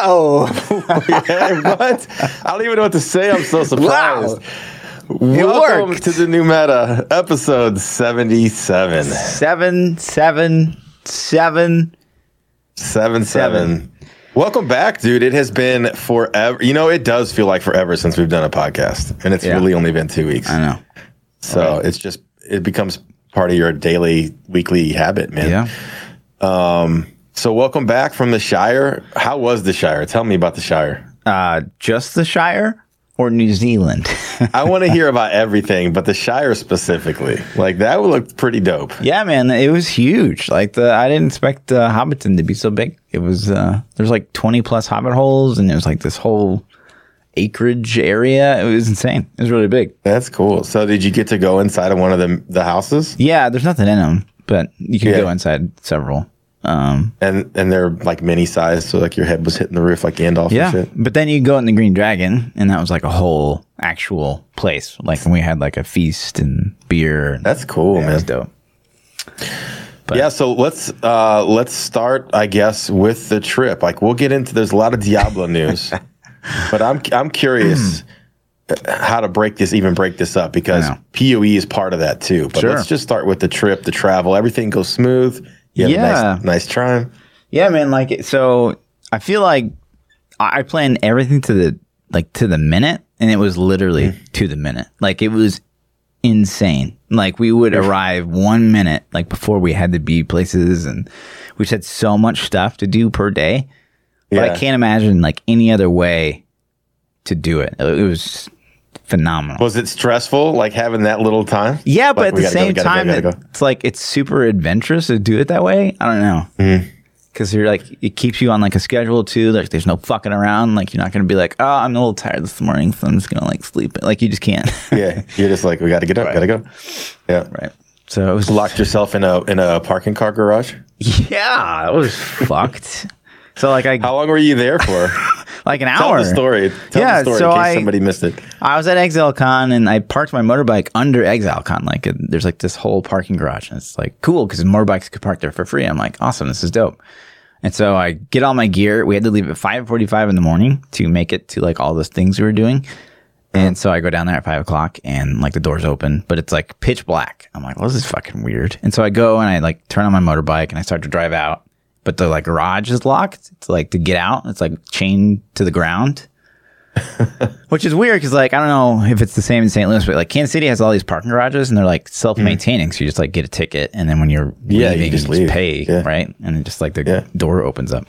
Yeah, what? I don't even know what to say. I'm so surprised. Welcome worked. to the new meta, episode 77. Seven, seven, seven. Seven, seven. Welcome back, dude. It has been forever. You know, it does feel like forever since we've done a podcast, and it's Yeah. really only been two weeks. I know. So it's just, it becomes part of your daily, weekly habit, man. Yeah. Um, So welcome back from the Shire. How was the Shire? Tell me about the Shire. Uh, just the Shire or New Zealand? I want to hear about everything, but the Shire specifically. Like that would look pretty dope. yeah, man, it was huge. Like the, I didn't expect uh, Hobbiton to be so big. It was uh, there's like 20 plus Hobbit holes, and it was like this whole acreage area. It was insane. It was really big. That's cool. So did you get to go inside of one of the the houses? Yeah, there's nothing in them, but you can Yeah. go inside several. Um, And and they're like mini sized, so like your head was hitting the roof like Gandalf Yeah, but then you go in the Green Dragon, and that was like a whole actual place. Like we had like a feast and beer. And That's cool, yeah, man. dope. Yeah, so let's uh let's start, I guess, with the trip. Like we'll get into there's a lot of Diablo news, but I'm I'm curious how to break this, even break this up because PoE is part of that too. But Sure. let's just start with the trip, the travel. Everything goes smooth. Yeah. nice, nice time. Yeah, man. Like so, I feel like I planned everything to the like to the minute, and it was literally Mm. to the minute. Like it was insane. Like we would arrive one minute like before we had to be places, and we just had so much stuff to do per day. But I can't imagine like any other way to do it. It was phenomenal. Was it stressful, like having that little time? Yeah, but at the same go, time, gotta go. it's like it's super adventurous to do it that way. I don't know. Mm-hmm. Because you're like, it keeps you on like a schedule too. Like, there's no fucking around. Like, you're not going to be like, oh, I'm a little tired this morning, so I'm just going to like sleep. Like, you just can't. Yeah, you're just like we got to get up, got to go. Yeah, right. So it was locked yourself in a in a parking car garage. Yeah, it was fucked. So, like, I, How long were you there for? like an Tell hour. the story. Tell Yeah, the story so in case I- somebody missed it. I was at ExileCon and I parked my motorbike under ExileCon. Like, uh, there's like this whole parking garage, and it's like cool because motorbikes could park there for free. I'm like, awesome, this is dope. And so I get all my gear. We had to leave at 5:45 in the morning to make it to like all those things we were doing. And so I go down there at five o'clock and like the doors open, but it's like pitch black. I'm like, well, this is fucking weird. And so I go and I like turn on my motorbike and I start to drive out, but the like garage is locked. It's like to get out, it's like chained to the ground. Which is weird because, like, I don't know if it's the same in St. Louis, but like Kansas City has all these parking garages and they're like self maintaining. Hmm. So you just like get a ticket and then when you're. Yeah, you leaving, just you just leave. pay, Yeah. right? And it just like the Yeah. door opens up.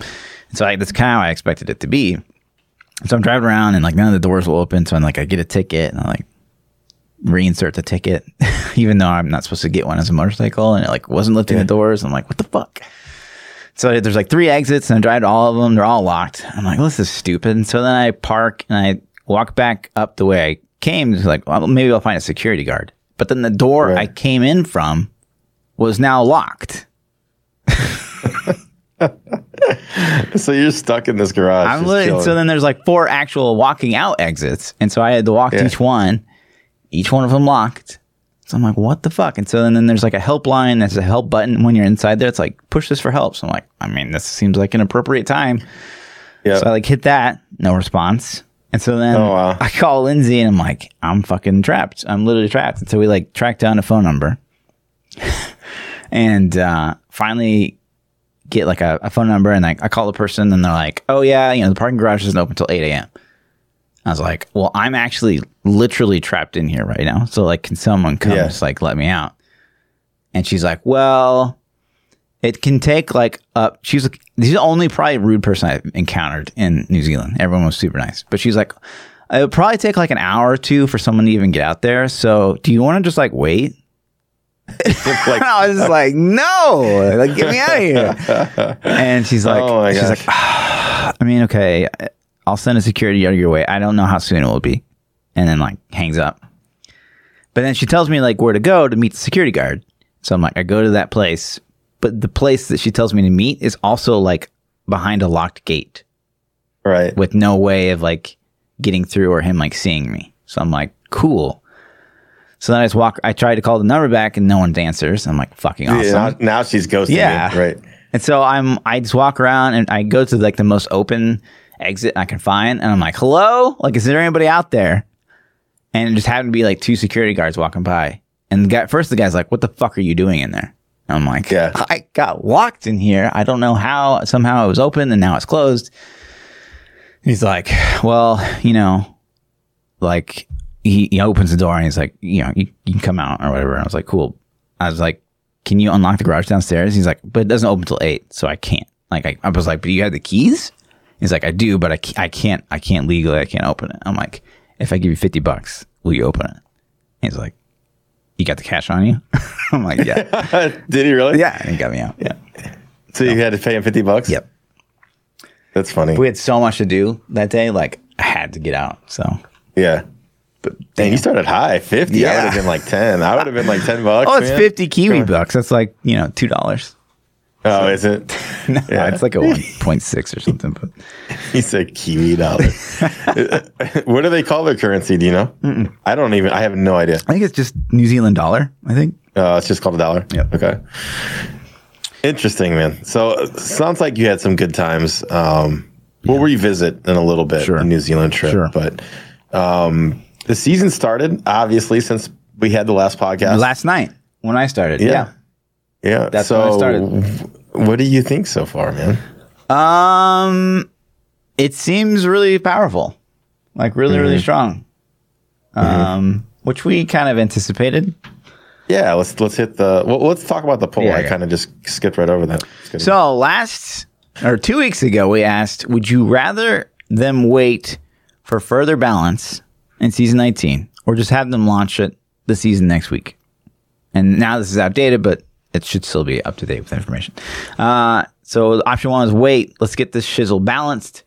And so I, that's kind of how I expected it to be. So I'm driving around and like none of the doors will open. So I'm like, I get a ticket and I like reinsert the ticket, even though I'm not supposed to get one as a motorcycle. And it like wasn't lifting the doors. I'm like, what the fuck? So there's like three exits and I drive to all of them. They're all locked. I'm like, well, this is stupid. And so then I park and I walk back up the way I came. It's like, well, maybe I'll find a security guard. But then the door Right. I came in from was now locked. So you're stuck in this garage. I'm chilling. so then there's like four actual walking out exits. And so I had to walk to Yeah. each one, each one of them locked. So I'm like, what the fuck? And so then, then there's like a helpline. There's a help button when you're inside there. It's like, push this for help. So I'm like, I mean, this seems like an appropriate time. yeah. So I like hit that, no response. And so then Oh, wow. I call Lindsay and I'm like, I'm fucking trapped. I'm literally trapped. And so we like track down a phone number and uh, finally get like a, a phone number and like I call the person and they're like, oh yeah, you know, the parking garage isn't open until 8 a.m. I was like, well, I'm actually literally trapped in here right now. So like, can someone come Yeah. just like let me out? And she's like, well, it can take like up. She's like, she's the only probably rude person I've encountered in New Zealand. Everyone was super nice, but she's like, it would probably take like an hour or two for someone to even get out there. So do you want to just like wait? like, I was just like, no, like get me out of here. And she's like, Oh she's gosh. like, "Ah, I mean, okay, I'll send a security of your way. I don't know how soon it will be, and then like hangs up. But then she tells me like where to go to meet the security guard. So I'm like, I go to that place, but the place that she tells me to meet is also like behind a locked gate right. with no way of like getting through or him like seeing me. So I'm like, cool. So then I just walk. I try to call the number back and no one answers. I'm like, fucking awesome. Yeah, now, now she's ghosting Yeah. me. Right. And so I'm I just walk around and I go to like the most open exit I can find, and I'm like, "Hello, like, is there anybody out there?" And it just happened to be like two security guards walking by, and the guy first the guy's like, "What the fuck are you doing in there?" And I'm like, Yeah. I got locked in here. I don't know how. Somehow it was open and now it's closed." He's like, "Well, you know, like." He, he opens the door and he's like, you know, you, you can come out or whatever. And I was like, cool. I was like, can you unlock the garage downstairs? He's like, but it doesn't open till eight, so I can't. Like, I, I was like, but you have the keys? He's like, I do, but I, ca- I can't, I can't legally, I can't open it. I'm like, if I give you 50 bucks, will you open it? He's like, you got the cash on you? I'm like, yeah. Did he really? yeah. And he got me out. Yeah. So you had to pay him fifty bucks. Yep. That's funny. We had so much to do that day. Like, I had to get out. So, yeah. but Dang, you started high, fifty. I would have been like ten. I would have been like ten bucks. oh, it's man. 50 Kiwi bucks. That's like, you know, $2. Oh, is it? No, Yeah. it's like a 1.6 or something. But He said Kiwi dollar. what do they call their currency? Do you know? I don't even. I have no idea. I think it's just New Zealand dollar, I think. Uh, it's just called a dollar. Yeah. Okay. Interesting, man. So sounds like you had some good times. Um, We'll revisit in a little bit Sure. the New Zealand trip, Sure. but um, the season started obviously since we had the last podcast. Last night when I started. Yeah. Yeah. Yeah, That's so when I started. What do you think so far, man? Um, it seems really powerful, like really, really Mm-hmm. strong. Um, which we kind of anticipated. Yeah, let's let's hit the. Well, let's talk about the poll. Yeah, I yeah. kind of just skipped right over that. So last or two weeks ago, we asked, would you rather them wait for further balance in season 19 or just have them launch it the season next week? And now this is outdated, but it should still be up to date with information. Uh, so option one is wait, let's get this shizzle balanced.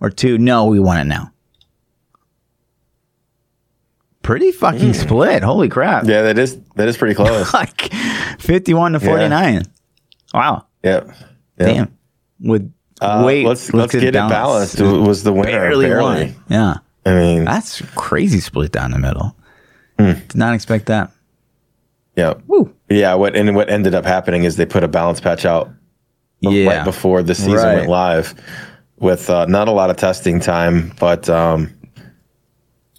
Or two, no, we want it now. Pretty fucking split. Holy crap. yeah, that is that is pretty close. Like 51 to 49. Wow. yeah. yeah. Damn. With Uh, wait, let's let's get it balanced. It was the winner Barely, barely. won. Yeah. I mean, That's crazy split down the middle. Hmm. Did not expect that. Yeah, Woo. yeah. What and what ended up happening is they put a balance patch out Yeah. right before the season Right. went live, with uh, not a lot of testing time, but um,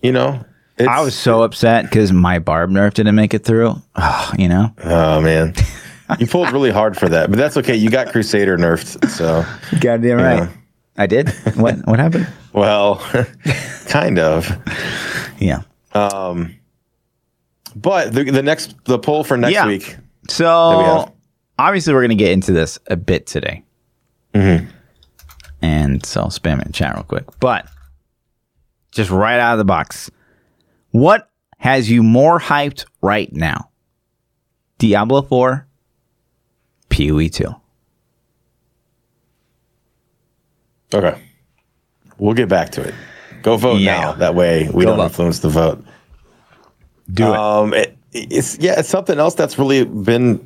you know, it's, I was so upset because my barb nerf didn't make it through. Oh, you know? Oh man, you pulled really hard for that, but that's okay. You got Crusader nerfed, so Goddamn right. Yeah. I did. What what happened? well, kind of. Yeah. But the, the next the poll for next Yeah. week. So have. obviously we're gonna get into this a bit today. Mm-hmm. And so I'll spam it in chat real quick. But just right out of the box. What has you more hyped right now? Diablo 4, PoE 2. Okay, we'll get back to it. Go vote Yeah. now. That way we Go don't vote. influence the vote. Do Um, it, it's yeah, it's something else that's really been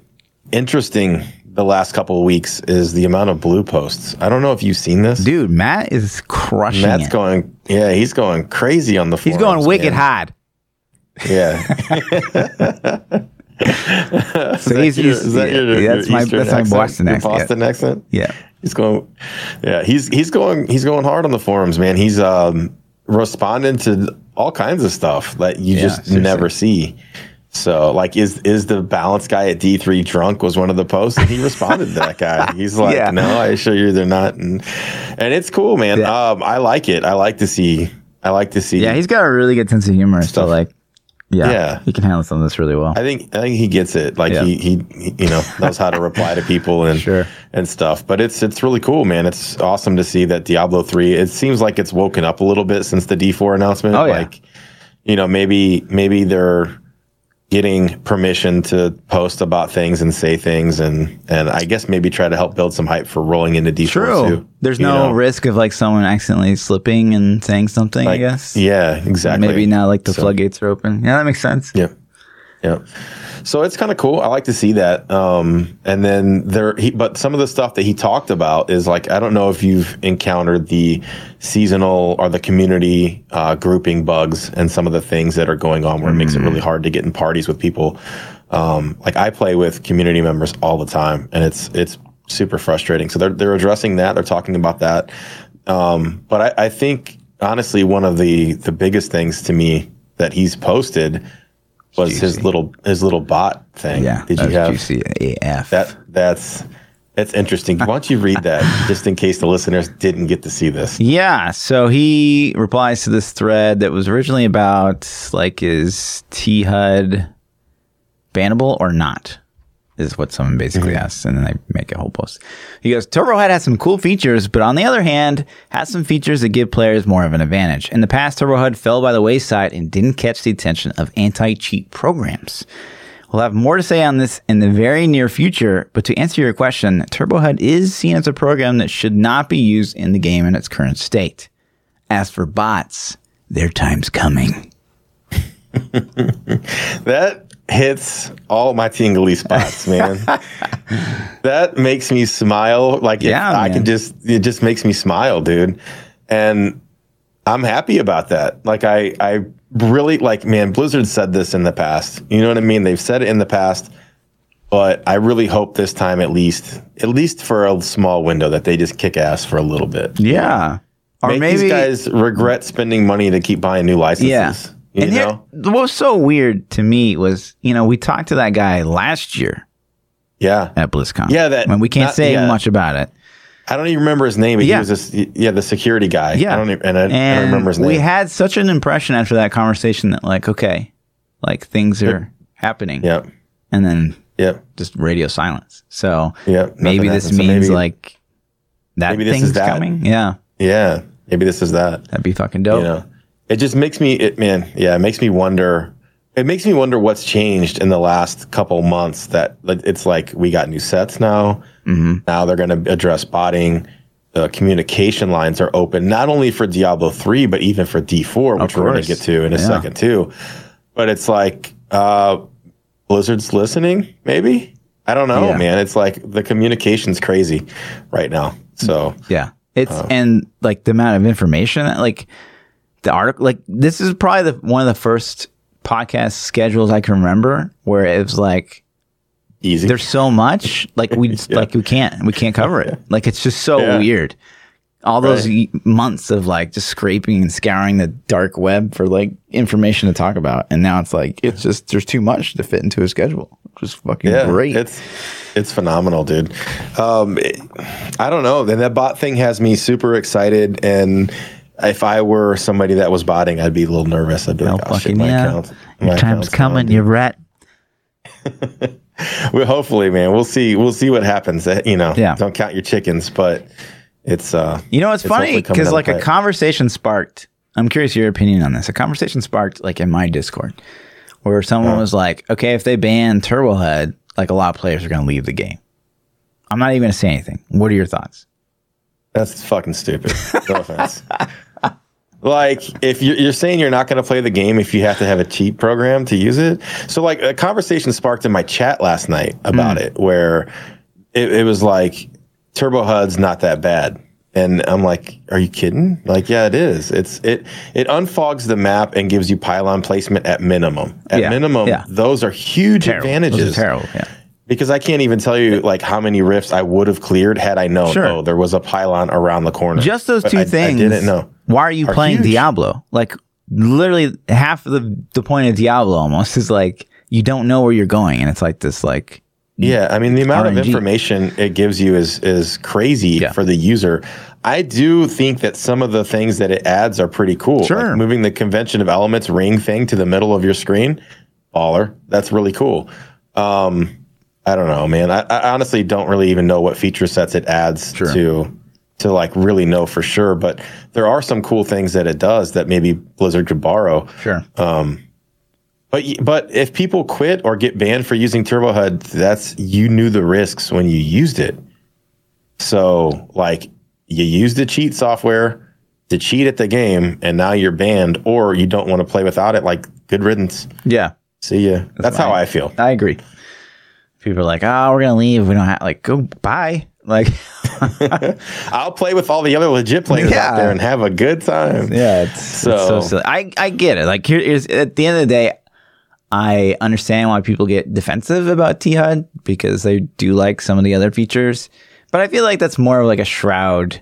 interesting the last couple of weeks is the amount of blue posts. I don't know if you've seen this. Dude, Matt is crushing Matt's it. going, yeah, he's going crazy on the. Forums, he's going wicked man. hard. Yeah, So he's, Your- he's- that your- yeah, that's my Eastern that's my accent? Boston Your accent. yeah. Boston accent. Yeah. He's going, yeah. He's he's going he's going hard on the forums, man. He's um responding to all kinds of stuff that you Yeah, just seriously. never see. So, like, is is the balance guy at D three drunk? Was one of the posts, and he responded to that guy. He's like, Yeah. "No, I assure you, they're not." And and it's cool, man. Yeah. Um, I like it. I like to see. I like to see. Yeah, he's got a really good sense of humor. So Stuff. like, yeah, Yeah. he can handle some of this really well. I think I think he gets it. Like Yeah. he, he he you know knows how to reply to people and Sure. and stuff. But it's it's really cool, man. It's awesome to see that Diablo three. It seems like it's woken up a little bit since the D four announcement. Oh, yeah. Like you know maybe maybe they're getting permission to post about things and say things and and I guess maybe try to help build some hype for rolling into D four True. too. There's no know? risk of like someone accidentally slipping and saying something. I guess. Yeah, exactly. Maybe now like the So- floodgates are open. Yeah, that makes sense. Yeah. Yeah. So it's kind of cool. I like to see that. Um, and then there, he, but some of the stuff that he talked about is like, I don't know if you've encountered the seasonal or the community uh, grouping bugs and some of the things that are going on where it makes it really hard to get in parties with people. Um, like I play with community members all the time and it's, it's super frustrating. So they're they're addressing that. They're talking about that. Um, but I, I think honestly, one of the the biggest things to me that he's posted was juicy. his little his little bot thing. Yeah, did you have juicy AF? That that's that's interesting. Why don't you read that just in case the listeners didn't get to see this? Yeah. So he replies to this thread that was originally about like is T HUD bannable or not? Is what someone basically mm-hmm. asks, and then they make a whole post. He goes, Turbo HUD has some cool features, but on the other hand, has some features that give players more of an advantage. In the past, Turbo HUD fell by the wayside and didn't catch the attention of anti-cheat programs. We'll have more to say on this in the very near future, but to answer your question, TurboHUD is seen as a program that should not be used in the game in its current state. As for bots, their time's coming. that hits all my tingly spots, man. that makes me smile. Like yeah, I can just it just makes me smile, dude. And I'm happy about that. Like I I really like, man, Blizzard said this in the past. You know what I mean? They've said it in the past, but I really hope this time, at least, at least for a small window, that they just kick ass for a little bit. Yeah. Or Make maybe these guys regret spending money to keep buying new licenses. Yeah. You and know? Here, what was so weird to me was, you know, we talked to that guy last year. Yeah. At BlizzCon. Yeah. That. When we can't not, say yeah. much about it. I don't even remember his name. But yeah. He was this, yeah, the security guy. Yeah. I don't even, and I, and I don't remember his name. We had such an impression after that conversation that like, okay, like things are yep. happening. Yeah. And then yep. just radio silence. So yeah, maybe this means so maybe, like that maybe thing's that. coming. Yeah. Yeah. Maybe this is that. That'd be fucking dope. You know, it just makes me, it, man, yeah, it makes me wonder. It makes me wonder what's changed in the last couple months that it's like we got new sets now Mm-hmm. Now they're going to address botting. The communication lines are open not only for Diablo 3, but even for D4, which we're going to get to in a yeah. second too. But it's like uh, Blizzard's listening, maybe? I don't know, yeah. man. It's like the communication's crazy right now. So, yeah. It's, uh, and like the amount of information, like the article, like this is probably the one of the first podcast schedules I can remember where it was like, easy. There's so much like we yeah. like we can't we can't cover it. Like it's just so yeah. weird. All those months of like just scraping and scouring the dark web for like information to talk about, and now it's like it's just there's too much to fit into a schedule, which is fucking yeah, great. It's it's phenomenal, dude. Um, it, I don't know. Then that bot thing has me super excited, and if I were somebody that was botting, I'd be a little nervous. I'd be like, oh, shit, my yeah. account. My Your time's coming, you rat. well, hopefully, man, we'll see. We'll see what happens. Uh, you know, yeah. Don't count your chickens, but it's uh, you know, it's, it's funny because like a conversation sparked. I'm curious your opinion on this. A conversation sparked like in my Discord, where someone yeah. was like, "Okay, if they ban TurboHUD, like a lot of players are going to leave the game." I'm not even going to say anything. What are your thoughts? That's fucking stupid. No offense. Like, if you're, you're saying you're not going to play the game if you have to have a cheat program to use it. So, like, a conversation sparked in my chat last night about mm. it where it, it was like, Turbo HUD's not that bad. And I'm like, are you kidding? Like, yeah, it is. It's it it unfogs the map and gives you pylon placement at minimum. At yeah, minimum, yeah. those are huge terrible. advantages. Are terrible. Yeah because I can't even tell you like how many rifts I would have cleared had I known. Sure. Oh, there was a pylon around the corner. Just those but two I, things. I didn't know. Why are you are playing huge. Diablo? Like literally half of the the point of Diablo almost is like you don't know where you're going, and it's like this like. Yeah, I mean the amount RNG. of information it gives you is is crazy yeah. for the user. I do think that some of the things that it adds are pretty cool. Sure. Like moving the convention of elements ring thing to the middle of your screen, baller. That's really cool. Um, I don't know, man. I, I, honestly don't really even know what feature sets it adds sure. to to like really know for sure. But there are some cool things that it does that maybe Blizzard could borrow. Sure. Um, but but if people quit or get banned for using Turbo HUD, that's you knew the risks when you used it. So like you used the cheat software to cheat at the game, and now you're banned, or you don't want to play without it. Like good riddance. Yeah. See ya. That's, that's how I feel. I agree people are like, "Oh, we're gonna leave. We don't have like go bye." Like, I'll play with all the other legit players yeah. out there and have a good time. Yeah, it's so, it's so silly. I I get it. Like here is at the end of the day, I understand why people get defensive about T HUD because they do like some of the other features, But I feel like that's more of like a shroud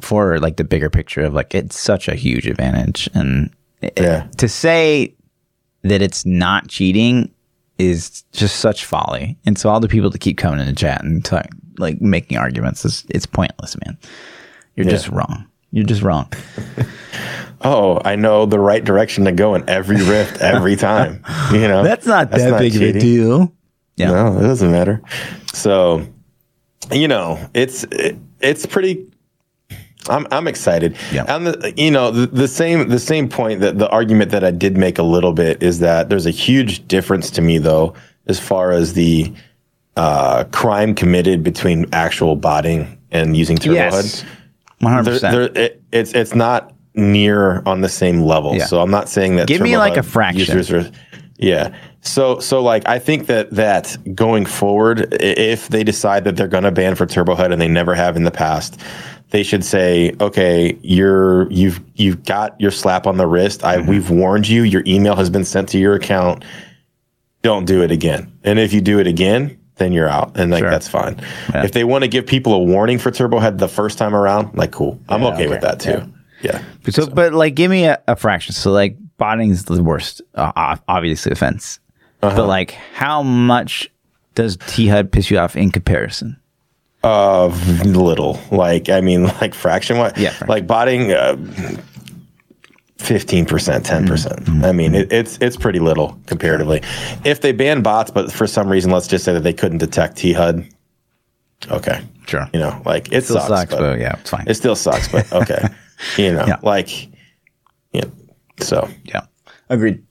for like the bigger picture of like it's such a huge advantage and it- Yeah. to say that it's not cheating is just such folly. And so all the people to keep coming in the chat and talk, like making arguments is it's pointless, man. You're just wrong. You're just wrong. Oh, I know the right direction to go in every rift every time. You know, That's not That's that not big of a deal. Yeah. No, it doesn't matter. So, you know, it's it, it's pretty. I'm I'm excited. Yeah. And the you know the, the same the same point that the argument that I did make a little bit is that there's a huge difference to me though as far as the uh, crime committed between actual botting and using turbo Yes. HUD. 100%. there, it, it's it's not near on the same level. Yeah. So I'm not saying that. Give me, like, a fraction. are- yeah. So so like I think that that going forward, if they decide that they're going to ban for Turbo HUD and they never have in the past, they should say, okay, you're you've you've got your slap on the wrist. I Mm-hmm. we've warned you. Your email has been sent to your account. Don't do it again. And if you do it again, then you're out, and like Sure. that's fine. Yeah. If they want to give people a warning for TurboHUD the first time around, like cool, I'm Yeah, okay, with that too. Yeah. So, but like, give me a, a fraction. So, like, botting is the worst, uh, obviously, offense. Uh-huh. But like, how much does T HUD piss you off in comparison? Uh, little. Like I mean, like fraction. What? Yeah, fraction. Like botting. Uh, Fifteen percent, ten percent. Mm-hmm. I mean, it, it's it's pretty little comparatively. If they ban bots, but for some reason, let's just say that they couldn't detect T HUD. Okay, Sure. you know, like it Still sucks, sucks, but but yeah, it's fine. it still sucks. But okay, you know, Yeah. like, yeah. So yeah. Agreed.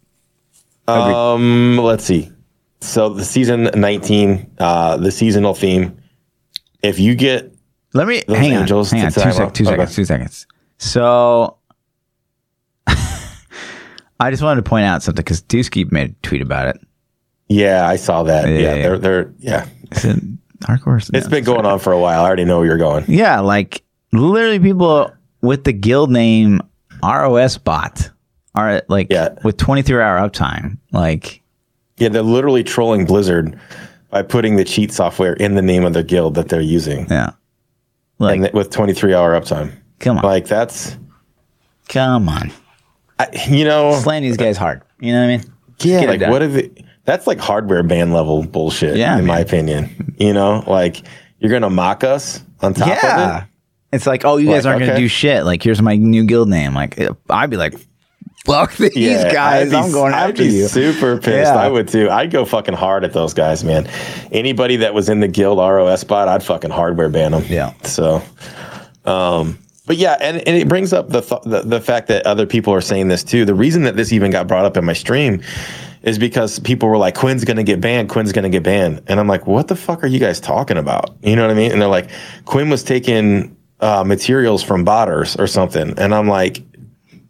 Um, let's see. So the season 19, uh, the seasonal theme. If you get Let me hang angels on. Hang to on. Two, sec- two Okay. seconds. Two seconds. So, I just wanted to point out something because Dusky made a tweet about it. yeah, I saw that. Yeah, Yeah, yeah. they're they're yeah. Is it hardcore? It's been going on for a while. I already know where you're going. Yeah, like literally people with the guild name ROS bot are like Yeah. with 23 hour uptime. Like, Yeah, they're literally trolling Blizzard by putting the cheat software in the name of the guild that they're using, yeah. Like, and th- with 23 hour uptime. come on. Like that's, come on. I, you know, Slaying these guys hard. You know what I mean? yeah, get like what are the? That's like hardware ban level bullshit. Yeah, in my opinion. You know, like you're gonna mock us on top of it. Yeah. It's like, oh, you guys Like, aren't going to do shit. Like, here's my new guild name. Like, I'd be like, fuck these Yeah, guys. Be- I'm going I'd after be you. Super pissed. Yeah. I would too. I'd go fucking hard at those guys, man. Anybody that was in the guild ROS bot, I'd fucking hardware ban them. Yeah. So, um, but yeah, and, and it brings up the, th- the the fact that other people are saying this too. The reason that this even got brought up in my stream is because people were like, "Quinn's gonna get banned. Quinn's gonna get banned," and I'm like, "What the fuck are you guys talking about?" You know what I mean? And they're like, "Quinn was taking uh, materials from botters or something," and I'm like.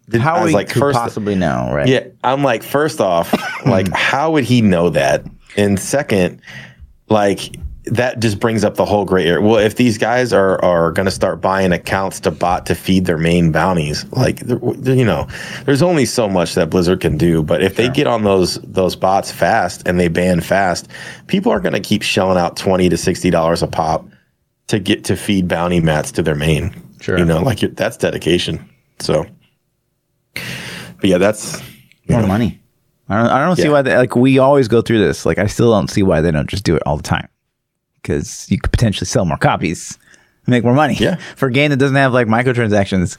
Did- I How was we like, first, possibly know, right? yeah, I'm like, first off, like, how would he know that? And second, like, that just brings up the whole gray area. Well, if these guys are are going to start buying accounts to bot to feed their main bounties, like, there- there- you know, there's only so much that Blizzard can do. But if they get on those those bots fast and they ban fast, people are going to keep shelling out twenty to sixty dollars a pop to get to feed bounty mats to their main. Sure. you know, like that's dedication. So, but yeah, that's More money. I don't, I don't see Yeah. why they, like we always go through this. Like I still don't see why they don't just do it all the time. Because you could potentially sell more copies, make more money. Yeah. For a game that doesn't have like microtransactions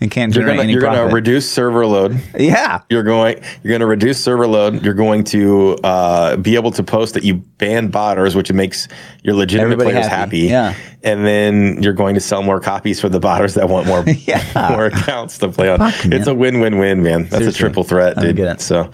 and can't you're generate gonna any you're profit. gonna reduce server load. yeah. You're going you're going to reduce server load. You're going to uh, be able to post that you ban botters, which makes your legitimate Everybody players happy. happy. Yeah. And then you're going to sell more copies for the botters that want more Yeah. more accounts to play on. Fuck, it's a win-win-win, man. That's Seriously. a triple threat, I dude. get it. So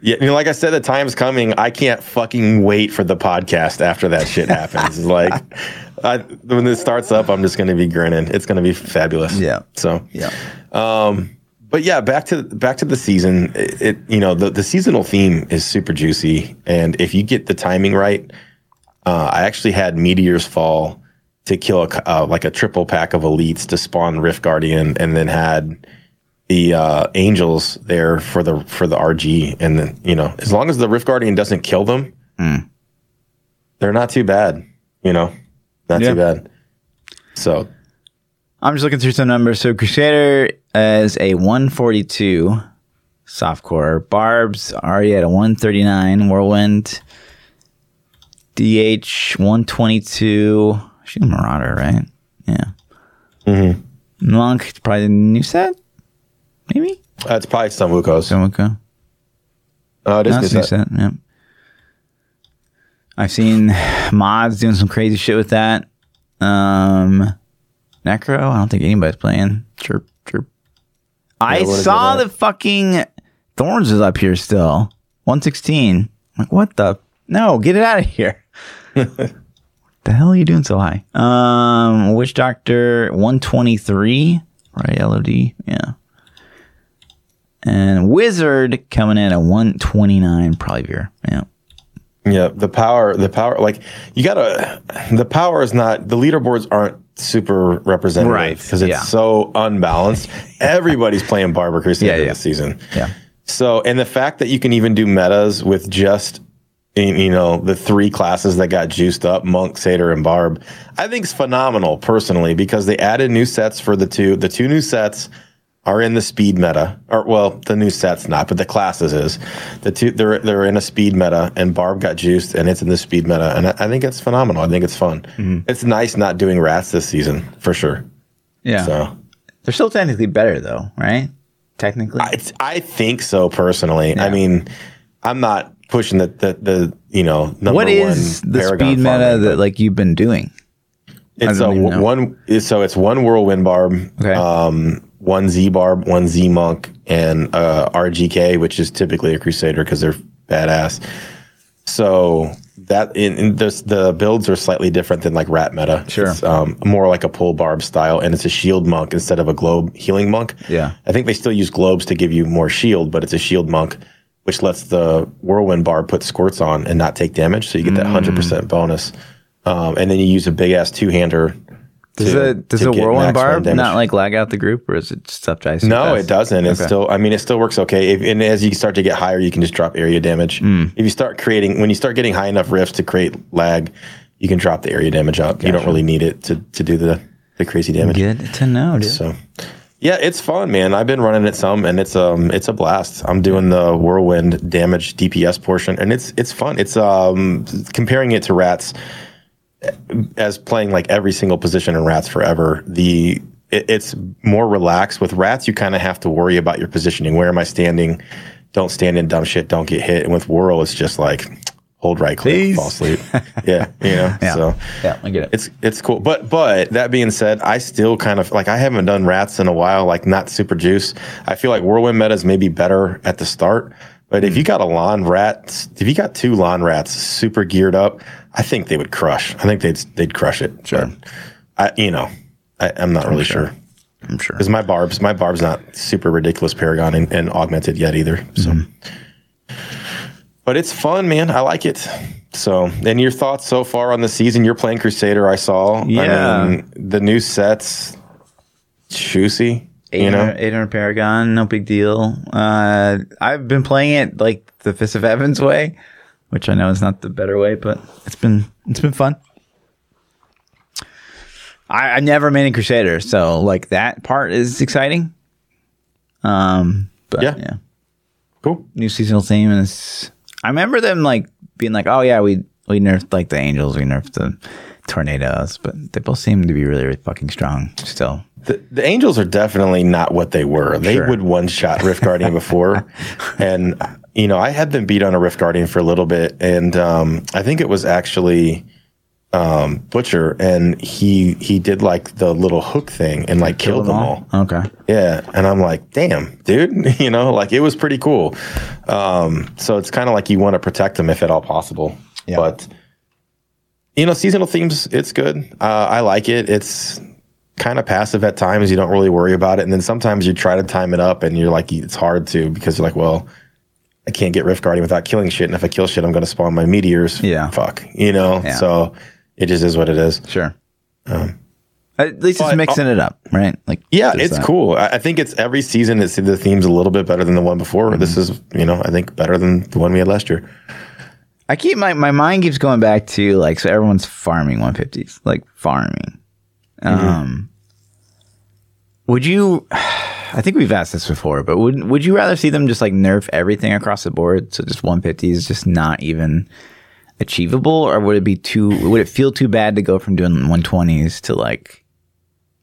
yeah, you know, like I said, the time's coming. I can't fucking wait for the podcast after that shit happens. Like, I, when this starts up, I'm just going to be grinning. It's going to be fabulous. Yeah. So Yeah. um, but yeah, back to back to the season. It, it you know the the seasonal theme is super juicy, and if you get the timing right, uh, I actually had meteors fall to kill a, uh, like a triple pack of elites to spawn Rift Guardian, and then had the uh, angels there for the for the RG, and then you know as long as the Rift Guardian doesn't kill them, they're not too bad. You know, Not yeah. too bad. So I'm just looking through some numbers. So Crusader is a 142 softcore. Barb's already at a 139. Whirlwind. DH 122. She's a Marauder, right? Yeah. Mm-hmm. Monk, probably the new set? Maybe? That's uh, probably Sunwuko's. Samvuko. Oh, it is That's new set. set. Yeah. I've seen mods doing some crazy shit with that. Um, Necro, I don't think anybody's playing. Chirp, chirp. Yeah, I saw the fucking Thorns is up here still. 116. I'm like, what the? No, get it out of here. the hell are you doing so high? Um, Witch Doctor 123. Right, LOD. Yeah. And Wizard coming in at 129 probably here. Yeah. Yeah, the power, the power, like you gotta, the power is not, the leaderboards aren't super representative right because it's yeah. so unbalanced. Everybody's playing Barber Crusader yeah, yeah. this season. Yeah. So, and the fact that you can even do metas with just, you know, the three classes that got juiced up, Monk, Satyr, and Barb, I think is phenomenal personally because they added new sets for the two, the two new sets are in the speed meta, or well, the new set's not, but the classes is. The two they're they're in a speed meta, and Barb got juiced, and it's in the speed meta, and I, I think it's phenomenal. I think it's fun. Mm-hmm. It's nice not doing rats this season for sure. Yeah. So they're still technically better though, right? Technically, I, I think so personally. Yeah. I mean, I'm not pushing the the, the you know number what is the speed meta that like you've been doing? It's a one. So it's one whirlwind barb. Okay. Um, one Z Barb, one Z Monk, and uh, RGK, which is typically a Crusader because they're badass. So that in, in this, the builds are slightly different than like Rat Meta. Sure, it's, um, more like a pull barb style, and it's a shield monk instead of a globe healing monk. Yeah, I think they still use globes to give you more shield, but it's a shield monk, which lets the whirlwind barb put Squirt's on and not take damage, so you get that hundred percent bonus. Um, and then you use a big ass two hander does to, it does the whirlwind barb not like lag out the group, or is it stuff dice? No, it doesn't. It's okay. still. I mean, it still works okay. If, and as you start to get higher, you can just drop area damage. Mm. If you start creating, when you start getting high enough rifts to create lag, you can drop the area damage up. Gotcha. You don't really need it to to do the the crazy damage. Good to know, dude. So. Yeah, it's fun, man. I've been running it some, and it's um, it's a blast. I'm doing the whirlwind damage DPS portion, and it's it's fun. It's um, comparing it to rats as playing like every single position in rats forever the it, it's more relaxed. With rats you kind of have to worry about your positioning. Where am i standing? Don't stand in dumb shit. Don't get hit. And with whirl it's just like hold right click Please. fall asleep. Yeah you know yeah. so yeah i get it. it's it's cool. But but that being said i still kind of like i haven't done rats in a while like not super juice. I feel like whirlwind metas may be better at the start. But if hmm. you got a lawn rat, if you got two lawn rats super geared up, I think they would crush. I think they'd they'd crush it. Sure. I you know, I, am not I'm really sure. sure. I'm sure because my barbs my barb's not super ridiculous paragon and, and augmented yet either. So, mm-hmm. but it's fun, man. I like it. So, and your thoughts so far on the season? You're playing Crusader. I saw. Yeah. I mean, the new sets, juicy. 800, you know? 800 Paragon, no big deal. Uh, I've been playing it like the Fist of Heavens way, which I know is not the better way, but it's been it's been fun. I, I never made a Crusader, so like that part is exciting. Um, but yeah, yeah, cool. New seasonal theme is. I remember them like being like, "Oh yeah, we we nerfed like the angels, we nerfed the tornadoes," but they both seem to be really, really fucking strong still. The, the Angels are definitely not what they were. They sure. would one shot Rift Guardian before. and, you know, I had them beat on a Rift Guardian for a little bit. And um, I think it was actually um, Butcher. And he he did like the little hook thing and like killed them all. all. Okay. Yeah. And I'm like, damn, dude. you know, like it was pretty cool. Um, so it's kind of like you want to protect them if at all possible. Yeah. But, you know, seasonal themes, it's good. Uh, I like it. It's kind of passive at times. You don't really worry about it. And then sometimes you try to time it up and you're like, it's hard to because you're like, well, I can't get Rift Guardian without killing shit. And if I kill shit, I'm going to spawn my meteors. Yeah. Fuck. You know? Yeah. So it just is what it is. Sure. Um, At least it's mixing it up, right? Like, yeah, it's that. cool. I, I, think it's every season. It's the theme's a little bit better than the one before. Mm-hmm. This is, you know, I think better than the one we had last year. I keep my my mind keeps going back to like so everyone's farming 150s, like farming. Um, would you? I think we've asked this before, but would would you rather see them just like nerf everything across the board, so just 150 is just not even achievable, or would it be too? Would it feel too bad to go from doing 120s to like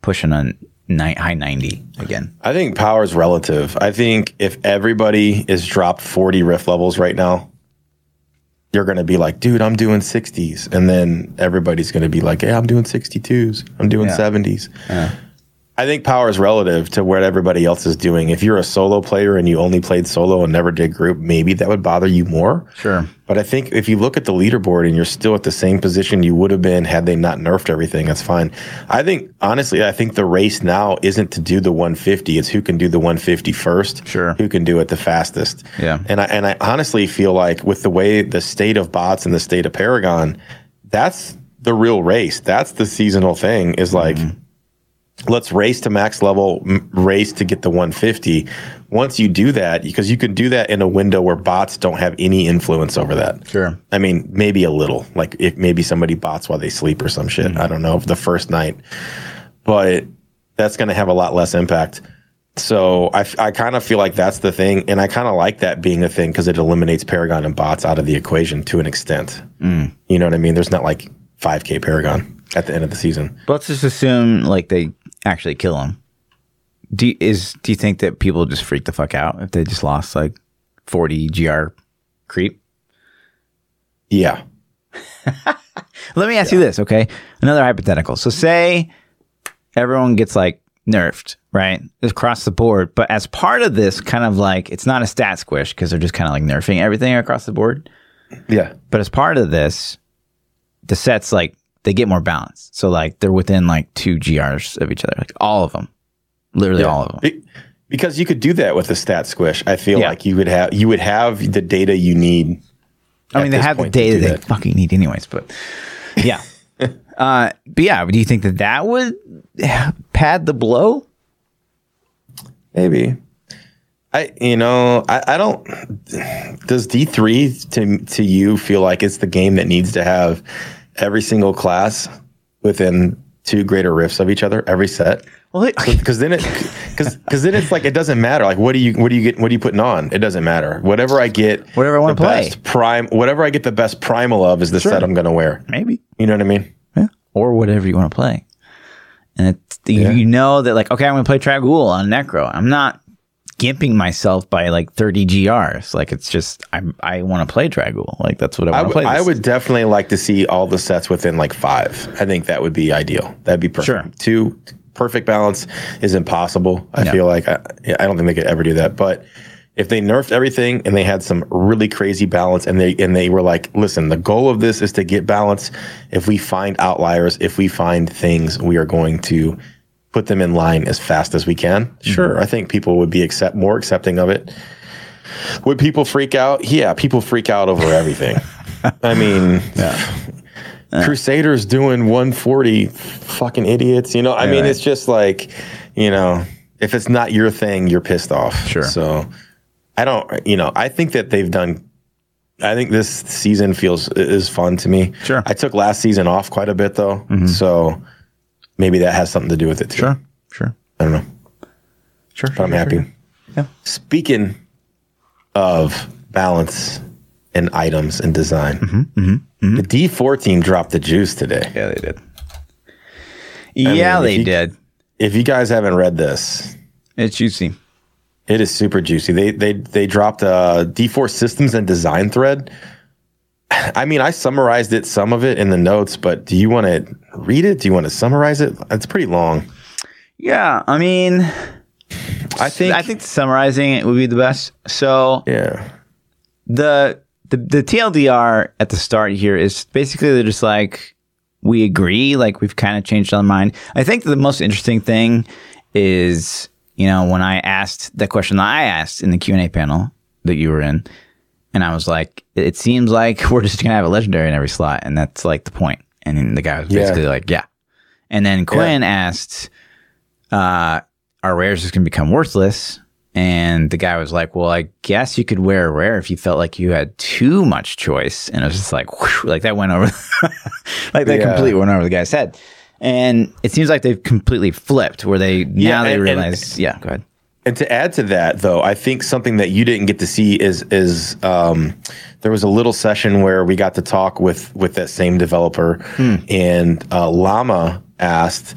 pushing a ni- high 90 again? I think power is relative. I think if everybody is dropped 40 rift levels right now, you're going to be like, dude, I'm doing 60s. And then everybody's going to be like, hey, I'm doing 62s. I'm doing Yeah. 70s. I think power is relative to what everybody else is doing. If you're a solo player and you only played solo and never did group, maybe that would bother you more. Sure. But I think if you look at the leaderboard and you're still at the same position you would have been had they not nerfed everything, that's fine. I think honestly, I think the race now isn't to do the 150; it's who can do the 150 first. Sure. Who can do it the fastest? Yeah. And I and I honestly feel like with the way the state of bots and the state of Paragon, that's the real race. That's the seasonal thing. Is like. Mm-hmm. Let's race to max level, race to get the 150. Once you do that, because you can do that in a window where bots don't have any influence over that. Sure. I mean, maybe a little. Like if maybe somebody bots while they sleep or some shit. Mm-hmm. I don't know. The first night, but that's going to have a lot less impact. So I, I kind of feel like that's the thing, and I kind of like that being a thing because it eliminates Paragon and bots out of the equation to an extent. Mm. You know what I mean? There's not like 5K Paragon at the end of the season. But let's just assume like they actually kill him. Do you, is do you think that people just freak the fuck out if they just lost like 40 GR creep? Yeah. Let me ask you this, okay? Another hypothetical. So say everyone gets like nerfed, right? Across the board, but as part of this kind of like it's not a stat squish because they're just kind of like nerfing everything across the board. Yeah. But as part of this, the sets like they get more balance. So like they're within like two GRs of each other, like all of them, literally all of them. Be- because you could do that with a stat squish. I feel Yeah. like you would have you would have the data you need. I mean, they have the data they that. fucking need anyways. But yeah, uh, but yeah, do you think that that would pad the blow? Maybe. I you know I, I don't. Does D three to to you feel like it's the game that needs to have every single class within two greater rifts of each other every set? Well, Because then it because because then it's like it doesn't matter. Like what do you what do you get? What are you putting on? It doesn't matter. Whatever I get, Whatever I wanna play. best Prime, whatever I get the best primal of is the set I'm gonna wear. maybe, You know what I mean? yeah, or whatever you want to play. And it's, you- Yeah. you know that like okay, I'm gonna play Trag'Oul on Necro. I'm not gimping myself by like 30 GRs. Like it's just I'm I want to play Trag'Oul. Like that's what I want to would- play. I would definitely like to see all the sets within like five. I think that would be ideal. That'd be perfect. Sure. Two perfect balance is impossible. I feel like I, I don't think they could ever do that. But if they nerfed everything and they had some really crazy balance and they and they were like, listen, the goal of this is to get balance. If we find outliers, if we find things, we are going to put them in line as fast as we can. Mm-hmm. Sure, I think people would be accept more accepting of it. Would people freak out? Yeah, people freak out over everything. I mean, yeah Crusaders doing 140, fucking idiots. You know, I mean, right. it's just like, you know, if it's not your thing, you're pissed off. Sure. So I don't, you know, I think that they've done. I think this season feels is fun to me. Sure. I took last season off quite a bit though, so maybe that has something to do with it too. sure, sure, I don't know, sure. but I'm happy. Yeah. Speaking of balance and items and design, Mm-hmm, the D4 team dropped the juice today. Yeah, they did. Yeah, if they you- did. If you guys haven't read this, It's juicy. it is super juicy. They they they dropped a D4 systems and design thread. I mean, I summarized it, some of it in the notes, but do you want to read it? Do you want to summarize it? It's pretty long. Yeah, I mean, I think. I think summarizing it would be the best. So Yeah. the the the TLDR at the start here is basically they're just like we agree, like we've kind of changed our mind. I think the most interesting thing is you know when I asked the question that I asked in the Q and A panel that you were in, and I was like, it seems like we're just gonna have a legendary in every slot, and that's like the point. And the guy was Yeah. basically like, yeah. And then Quinn asked, uh, "Are rares just gonna become worthless?" And the guy was like, "Well, I guess you could wear a rare if you felt like you had too much choice." And it was just like, whoosh, like that went over, like that Yeah. completely went over the guy's head. And it seems like they've completely flipped, where they now they and- and- realize, yeah, go ahead. And to add to that, though, I think something that you didn't get to see is is um, there was a little session where we got to talk with with that same developer, and uh, Llama asked.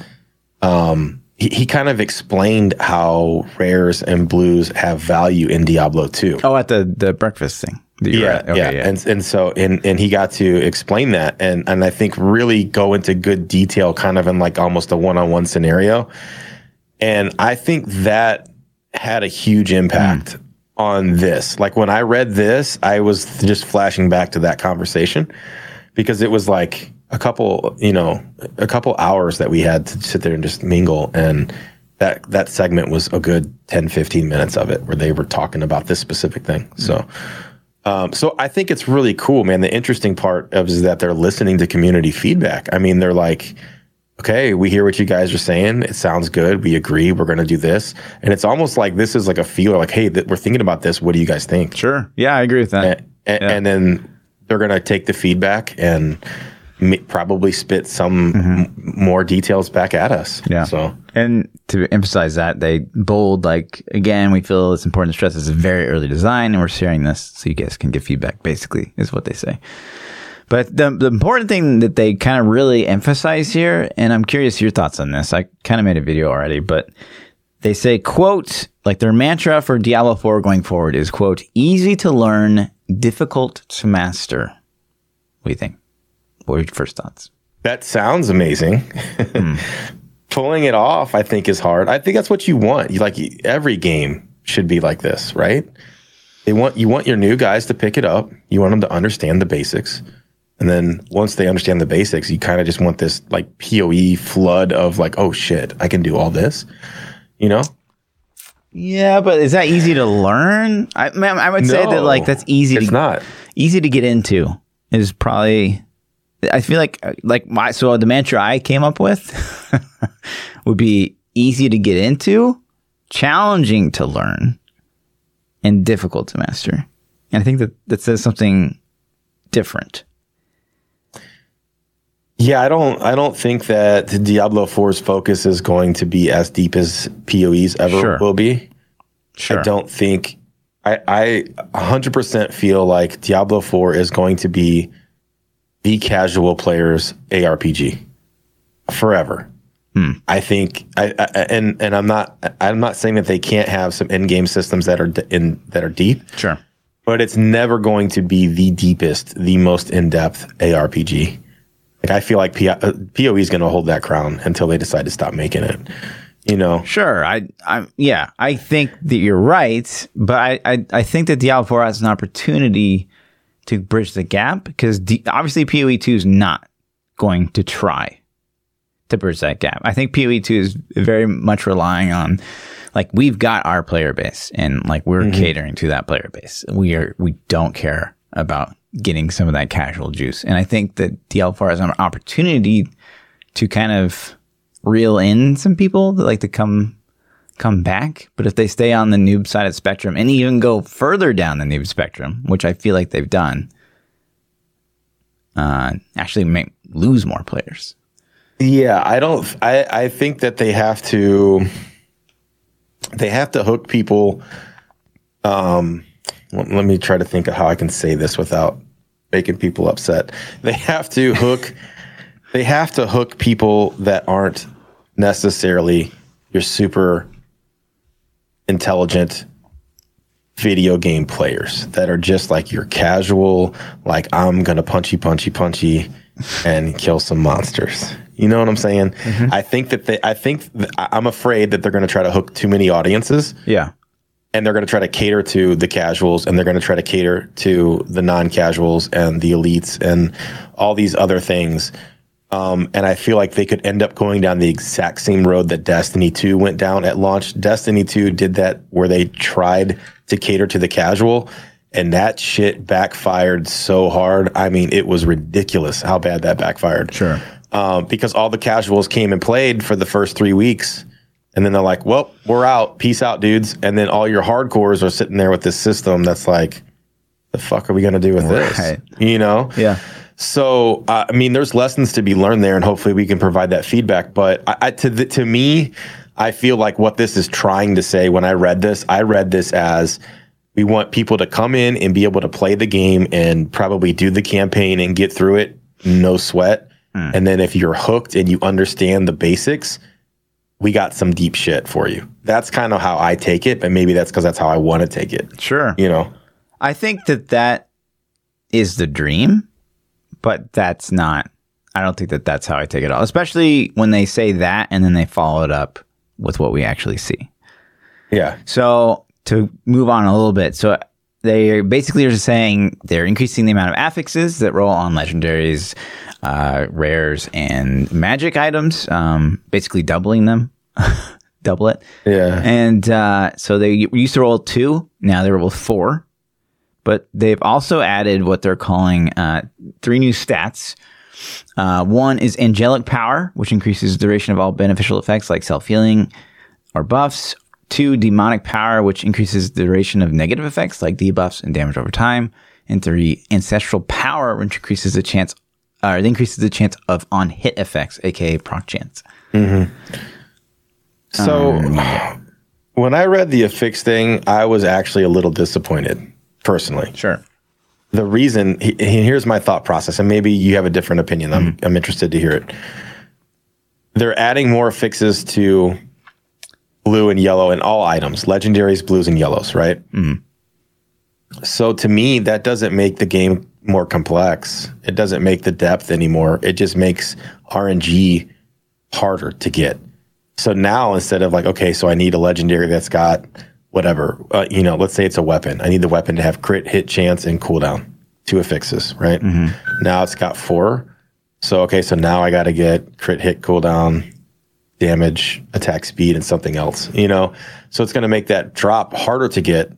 Um, he, he kind of explained how rares and blues have value in Diablo 2. Oh, at the the breakfast thing. that you were yeah. Okay, yeah, and and so and and he got to explain that and and I think really go into good detail, kind of in like almost a one on one scenario, and I think that had a huge impact Hmm. on this. Like when I read this, I was just flashing back to that conversation because it was like a couple, you know, a couple hours that we had to sit there and just mingle and. That, that segment was a good 10, 15 minutes of it where they were talking about this specific thing. So, um, so I think it's really cool, man. The interesting part of is that they're listening to community feedback. I mean, they're like, okay, we hear what you guys are saying. It sounds good. We agree. We're going to do this. And it's almost like this is like a feeler, like, hey, th- we're thinking about this. What do you guys think? Sure. Yeah, I agree with that. And, Yeah. and then they're going to take the feedback and m- probably spit some m- more details back at us. Mm-hmm. Yeah. So And to emphasize that, they bold like again, we feel it's important to stress this is very early design, and we're sharing this so you guys can give feedback. Basically, is what they say. But the the important thing that they kind of really emphasize here, and I'm curious your thoughts on this. I kind of made a video already, but they say quote like their mantra for Diablo 4 going forward is quote easy to learn, difficult to master. What do you think? What are your first thoughts? that sounds amazing. Hmm. Pulling it off, I think, is hard. I think that's what you want. You like every game should be like this, right? They want you want your new guys to pick it up. You want them to understand the basics, and then once they understand the basics, you kind of just want this like Poe flood of like, oh shit, I can do all this. You know? Yeah, but is that easy to learn? I, man, I would say that like that's easy It's to not. easy to get into. Is probably I feel like like my so the mantra I came up with would be easy to get into, challenging to learn, and difficult to master. And I think that that says something different. Yeah, I don't. I don't think that Diablo 4's focus is going to be as deep as PoE's ever Sure. will be. Sure. I don't think I I 100% feel like Diablo 4 is going to be the casual player's ARPG forever. Hmm. I think I, I and and I'm not I'm not saying that they can't have some in-game systems that are in that are deep, Sure. but it's never going to be the deepest, the most in-depth ARPG. Like I feel like P- uh, PoE is going to hold that crown until they decide to stop making it. You know, Sure. I, I, yeah, I think that you're right, but I, I, I think that Diablo 4 has an opportunity to bridge the gap because D, obviously PoE 2 is not going to try to bridge that gap. I think PoE 2 is very much relying on, like, we've got our player base and like we're catering to that player base. We are, we don't care about getting some of that casual juice. And I think that 4 has an opportunity to kind of reel in some people that like to come come back. But if they stay on the noob side of spectrum and even go further down the noob spectrum, which I feel like they've done, uh, actually make lose more players. Yeah, I don't. I I think that they have to. They have to hook people. Um, let me try to think of how I can say this without making people upset. They have to hook. they have to hook people that aren't necessarily your super intelligent video game players that are just like your casual, like I'm gonna punchy punchy punchy and kill some monsters. You know what I'm saying? Mm-hmm. I think that they, I think th- I'm afraid that they're gonna try to hook too many audiences Yeah. And they're gonna try to cater to the casuals and they're gonna try to cater to the non-casuals and the elites and all these other things. Um, and I feel like they could end up going down the exact same road that Destiny 2 went down at launch. Destiny 2 did that where they tried to cater to the casual, and that shit backfired so hard. I mean, it was ridiculous how bad that backfired. Sure. Um, because all the casuals came and played for the first three weeks, and then they're like, "Well, we're out. Peace out, dudes." And then all your hardcores are sitting there with this system that's like, "The fuck are we gonna do with right. this?" You know? Yeah. So, uh, I mean, there's lessons to be learned there, and hopefully, we can provide that feedback. But I, I, to the, to me, I feel like what this is trying to say when I read this, I read this as we want people to come in and be able to play the game and probably do the campaign and get through it, no sweat. Mm. And then if you're hooked and you understand the basics, we got some deep shit for you. That's kind of how I take it, but maybe that's because that's how I want to take it. Sure. You know, I think that that is the dream, but that's not. I don't think that that's how I take it all, especially when they say that and then they follow it up with what we actually see. Yeah. So to move on a little bit, so they basically are saying they're increasing the amount of affixes that roll on legendaries, uh, rares, and magic items, um, basically doubling them. Double it. Yeah. And uh, so they used to roll two, now they roll four. But they've also added what they're calling uh, three new stats. Uh, one is angelic power, which increases the duration of all beneficial effects like self healing or buffs. Two, demonic power, which increases the duration of negative effects like debuffs and damage over time. And three, ancestral power, which increases the chance uh, it increases the chance of on hit effects, aka proc chance. Mm-hmm. So, um, when I read the affix thing, I was actually a little disappointed, personally. Sure. The reason, he, here's my thought process, and maybe you have a different opinion. Mm-hmm. I'm, I'm interested to hear it. They're adding more affixes to blue and yellow in all items, legendaries, blues, and yellows, right? Mm-hmm. So to me, that doesn't make the game more complex. It doesn't make the depth anymore. It just makes RNG harder to get. So now instead of like, okay, so I need a legendary that's got whatever, uh, you know, let's say it's a weapon. I need the weapon to have crit, hit, chance, and cooldown, two affixes, right? Mm-hmm. Now it's got four. So okay, so now I got to get crit, hit, cooldown, damage, attack speed, and something else. You know, so it's going to make that drop harder to get.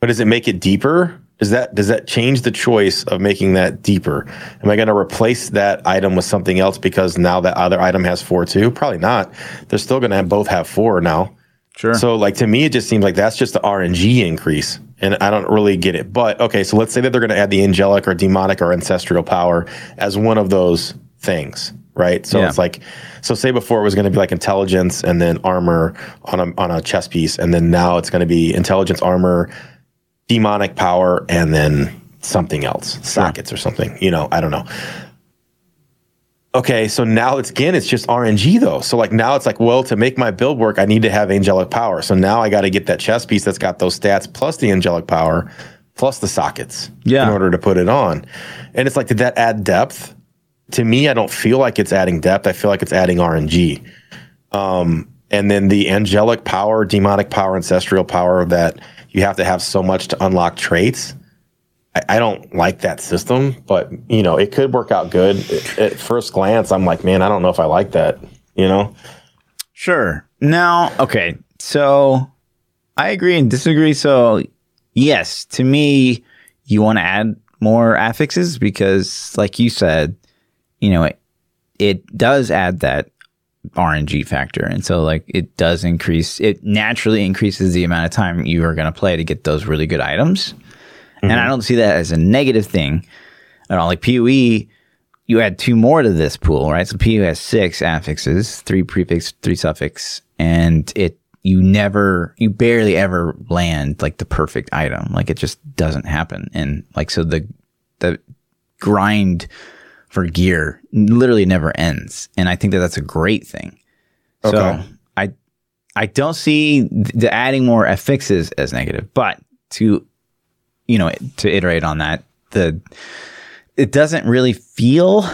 But does it make it deeper? Does that does that change the choice of making that deeper? Am I going to replace that item with something else because now that other item has four too? Probably not. They're still going to both have four now. Sure. So like to me, it just seems like that's just the RNG increase, and I don't really get it. But okay, so let's say that they're going to add the angelic or demonic or ancestral power as one of those things, right? So yeah. it's like, so say before it was going to be like intelligence and then armor on a on a chess piece, and then now it's going to be intelligence, armor, demonic power and then something else, sockets or something. You know, I don't know. Okay, so now it's again, it's just RNG though. So like now it's like, well, to make my build work, I need to have angelic power. So now I got to get that chess piece that's got those stats plus the angelic power plus the sockets yeah. in order to put it on. And it's like, did that add depth? To me, I don't feel like it's adding depth. I feel like it's adding RNG. Um, and then the angelic power, demonic power, ancestral power of that you have to have so much to unlock traits. I, don't like that system, but you know, it could work out good. At first glance, I'm like, man, I don't know if I like that, you know? Sure. Now, okay. So I agree and disagree. So, yes, to me, you want to add more affixes because, like you said, you know, it, it does add that RNG factor. And so like it does increase it naturally increases the amount of time you are going to play to get those really good items. Mm-hmm. And I mm-hmm. don't see that as a negative thing at all. Like PoE, you add two more to this pool, right? So PoE has six affixes, three prefix, three suffix, and it you never you barely ever land like the perfect item. Like it just doesn't happen. And like so the the grind for gear literally never ends, and I think that that's a great thing. Okay. So I I don't see the adding more affixes as negative, but to you know to iterate on that, the it doesn't really feel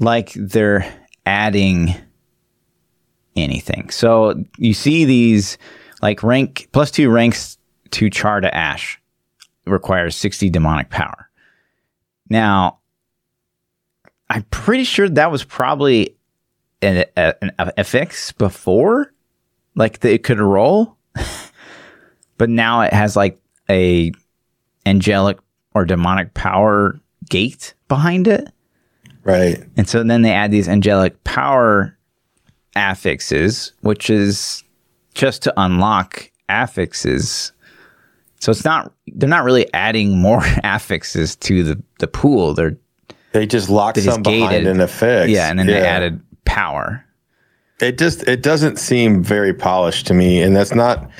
like they're adding anything. So you see these like rank plus two ranks to char to ash requires 60 demonic power. Now, I'm pretty sure that was probably an, a, an affix before, like that it could roll, but now it has like a angelic or demonic power gate behind it. Right. And so then they add these angelic power affixes, which is just to unlock affixes. So it's not they're not really adding more affixes to the the pool. They're they just locked some behind gated. an affix. Yeah, and then yeah. they added power. It just it doesn't seem very polished to me, and that's not.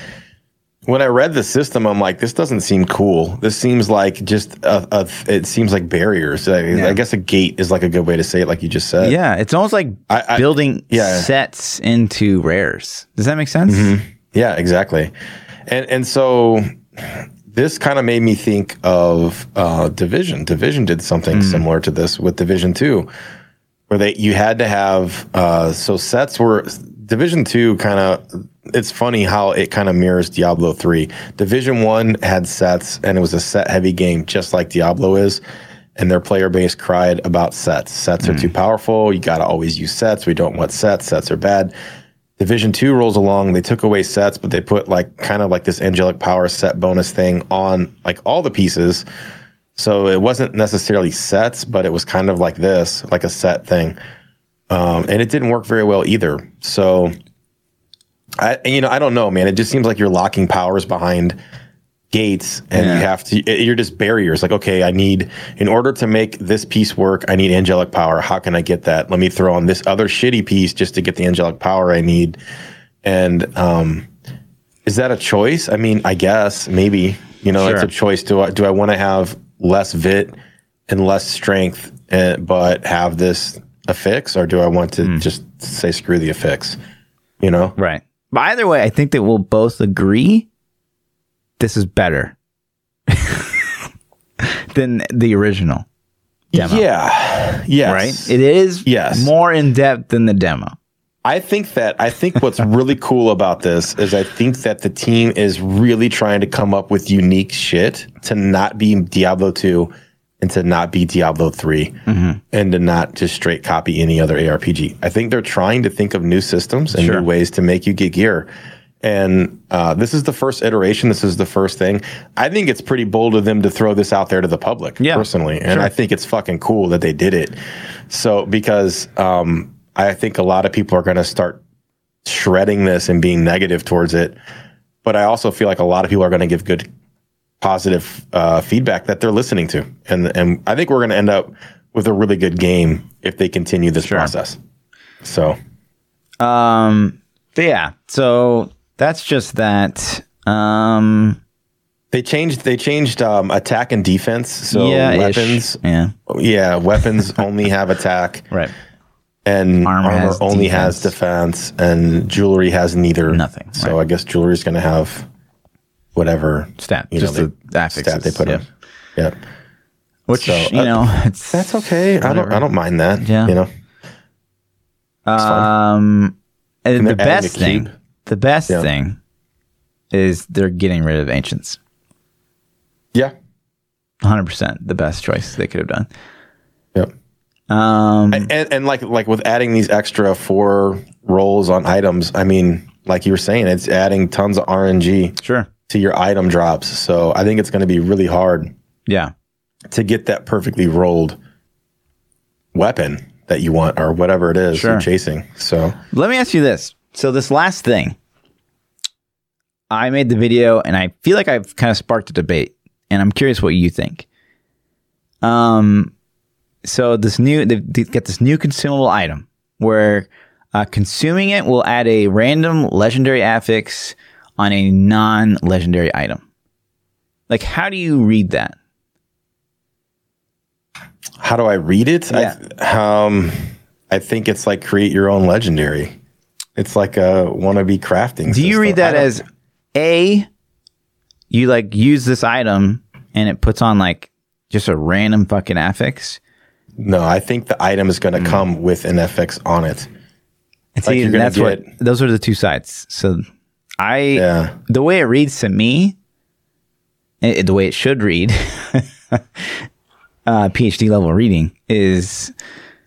When I read the system, I'm like, this doesn't seem cool. This seems like just a, a it seems like barriers. I, yeah. I, guess a gate is like a good way to say it, like you just said. Yeah, it's almost like I, I, building yeah. sets into rares. Does that make sense? Mm-hmm. Yeah, exactly. And and so this kind of made me think of uh, Division. Division did something mm. similar to this with Division Two, where they you had to have uh, so sets were Division Two kind of. It's funny how it kind of mirrors Diablo Three. Division One had sets, and it was a set heavy game, just like Diablo is. And their player base cried about sets. Sets mm. are too powerful. You got to always use sets. We don't want sets. Sets are bad. Division two rolls along. They took away sets, but they put like kind of like this angelic power set bonus thing on like all the pieces. So it wasn't necessarily sets, but it was kind of like this, like a set thing. Um, and it didn't work very well either. So I, you know, I don't know, man. It just seems like you're locking powers behind gates and yeah. you have to you're just barriers. Like okay i need in order to make this piece work i need angelic power. How can i get that? Let me throw on this other shitty piece just to get the angelic power i need. And um is that a choice? I mean i guess maybe you know sure. it's a choice. Do i do i want to have less vit and less strength and, eh, but have this affix? Or do i want to mm. just say screw the affix you know? Right. But either way i think that we'll both agree this is better than the original demo. Yeah. Yes. Right? It is yes. more in depth than the demo. I think that I think what's really cool about this is I think that the team is really trying to come up with unique shit to not be Diablo 2 and to not be Diablo 3 mm-hmm. and to not just straight copy any other ARPG. I think they're trying to think of new systems and sure. new ways to make you get gear. And uh, this is the first iteration. This is the first thing. I think it's pretty bold of them to throw this out there to the public, yeah, personally. And sure. I think it's fucking cool that they did it. So, because um, I think a lot of people are going to start shredding this and being negative towards it. But I also feel like a lot of people are going to give good, positive uh, feedback that they're listening to. And, and I think we're going to end up with a really good game if they continue this sure. process. So, um, yeah. So that's just that. Um, they changed. They changed um, attack and defense. So yeah, weapons. Ish. Yeah, yeah. Weapons only have attack. Right. And armor, armor only defense. has defense, and jewelry has neither. Nothing. So right. I guess jewelry is going to have whatever stat. You just know, the affixes. stat they put yeah. in. Yeah. Which so, you uh, know, it's that's okay. Whatever. I don't. I don't mind that. Yeah. You know. Um, and, and the best thing the best yeah. thing is they're getting rid of ancients. Yeah. 100% the best choice they could have done. Yep. Um, and, and like like with adding these extra four rolls on items, I mean, like you were saying, it's adding tons of RNG sure. to your item drops. So I think it's going to be really hard. Yeah. To get that perfectly rolled weapon that you want or whatever it is sure. you're chasing. So let me ask you this: so this last thing, I made the video and I feel like I've kind of sparked a debate, and I'm curious what you think. Um, so this new they, they get this new consumable item where uh, consuming it will add a random legendary affix on a non-legendary item. Like, how do you read that? How do I read it? Yeah. I, um, I think it's like create your own legendary. It's like a wannabe crafting. Do you read that as a you like use this item and it puts on like just a random fucking affix? No, I think the item is going to mm. come with an affix on it. And like see, that's get, what those are the two sides. So I yeah. the way it reads to me, it, the way it should read, uh, PhD level reading is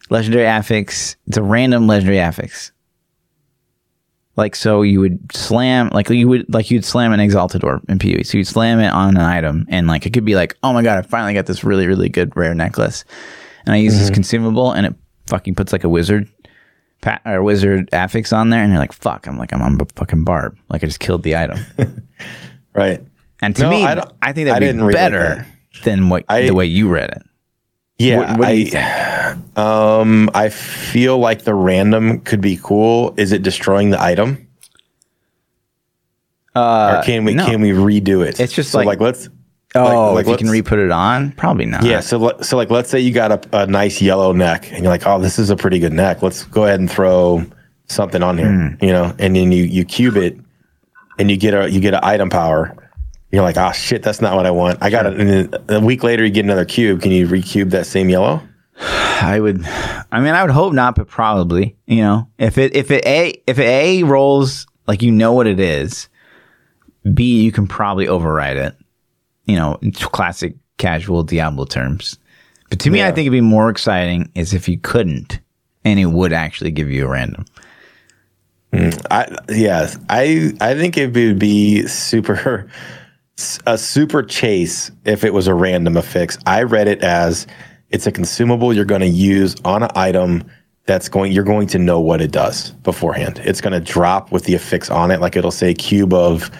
legendary affix. It's a random legendary affix. Like so, you would slam like you would like you'd slam an exalted orb in PoE. So you'd slam it on an item, and like it could be like, oh my god, I finally got this really really good rare necklace, and I use mm-hmm. this consumable, and it fucking puts like a wizard pat or wizard affix on there, and you're like, "Fuck!" I'm like, I'm on a fucking barb. Like I just killed the item. right. And to no, me, I, I, think that'd be better than what I, the way you read it. Yeah, what, what I, um, I feel like the random could be cool. Is it destroying the item? Uh, or can we no. can we redo it? It's just so like, like let's Oh, like, like if you can re-put it on, probably not. Yeah, so so like let's say you got a, a, nice yellow neck, and you're like, oh, this is a pretty good neck. Let's go ahead and throw something on here, mm. you know, and then you you cube it, and you get a you get an item power. You're like, oh shit, that's not what I want. I got it. And a week later, you get another cube. Can you recube that same yellow? I would, I mean, I would hope not, but probably. You know, if it if it a if it a rolls like you know what it is, b you can probably override it you know, classic casual Diablo terms. But to me. I think it'd be more exciting is if you couldn't, and it would actually give you a random. Mm, I yes, I I think it would be super a super chase if it was a random affix. I read it as it's a consumable you're going to use on an item that's going you're going to know what it does beforehand. It's going to drop with the affix on it, like it'll say cube of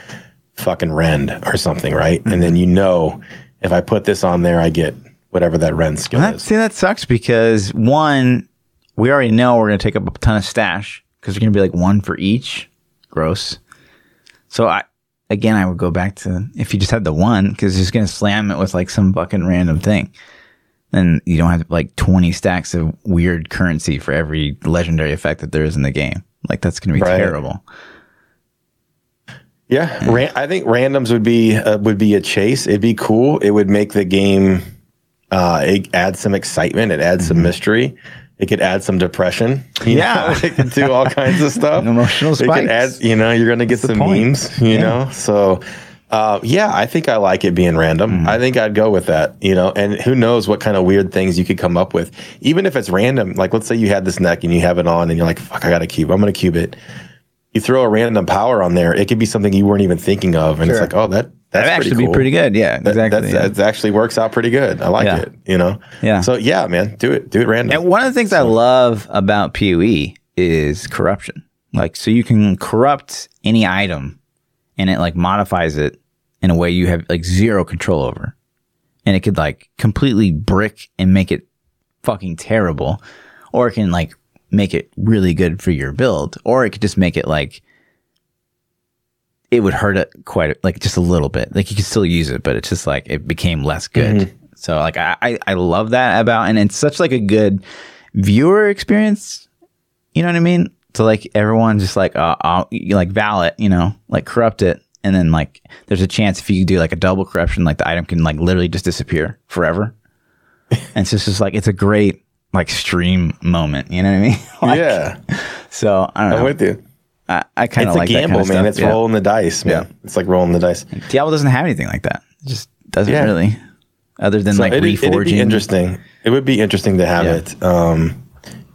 fucking rend or something, right? Mm-hmm. And then you know if I put this on there, I get whatever that rend skill that, is. See, that sucks because one, we already know we're going to take up a ton of stash because we're going to be like one for each. Gross. So I, again, I would go back to if you just had the one because it's going to slam it with like some fucking random thing. Then you don't have like 20 stacks of weird currency for every legendary effect that there is in the game. Like that's going to be right. terrible. Yeah, ran- I think randoms would be uh, would be a chase. It'd be cool. It would make the game. Uh, it add some excitement. It adds mm-hmm. some mystery. It could add some depression. yeah, it could do all kinds of stuff. Emotional spikes. It could add. You know, you're going to get That's some memes. You yeah. know, so. Uh, yeah, I think I like it being random. Mm-hmm. I think I'd go with that, you know, and who knows what kind of weird things you could come up with. Even if it's random, like let's say you had this neck and you have it on and you're like, fuck, I got to cube. I'm going to cube it you throw a random power on there, it could be something you weren't even thinking of, and sure. it's like, oh, that that's that actually cool. be pretty good. Yeah, exactly. That, yeah. that actually works out pretty good. I like yeah. it. You know. Yeah. So yeah, man, do it. Do it random. And one of the things so. I love about PoE is corruption. Like, so you can corrupt any item, and it like modifies it in a way you have like zero control over, and it could like completely brick and make it fucking terrible, or it can like make it really good for your build, or it could just make it like it would hurt it quite like just a little bit. Like you could still use it, but it's just like it became less good. Mm-hmm. So like I, I I love that about and it's such like a good viewer experience. You know what I mean? So like everyone just like uh, uh you like valid, you know, like corrupt it, and then like there's a chance if you do like a double corruption, like the item can like literally just disappear forever. and so it's just like it's a great like stream moment. You know what I mean? like, yeah. So I don't know. I'm with you. I, I kind of like a gamble, man. It's yeah. rolling the dice, man. Yeah. It's like rolling the dice. Diablo doesn't have anything like that. It just doesn't yeah. really, other than so like it, reforging. It'd be interesting. It would be interesting to have yeah. it. Um,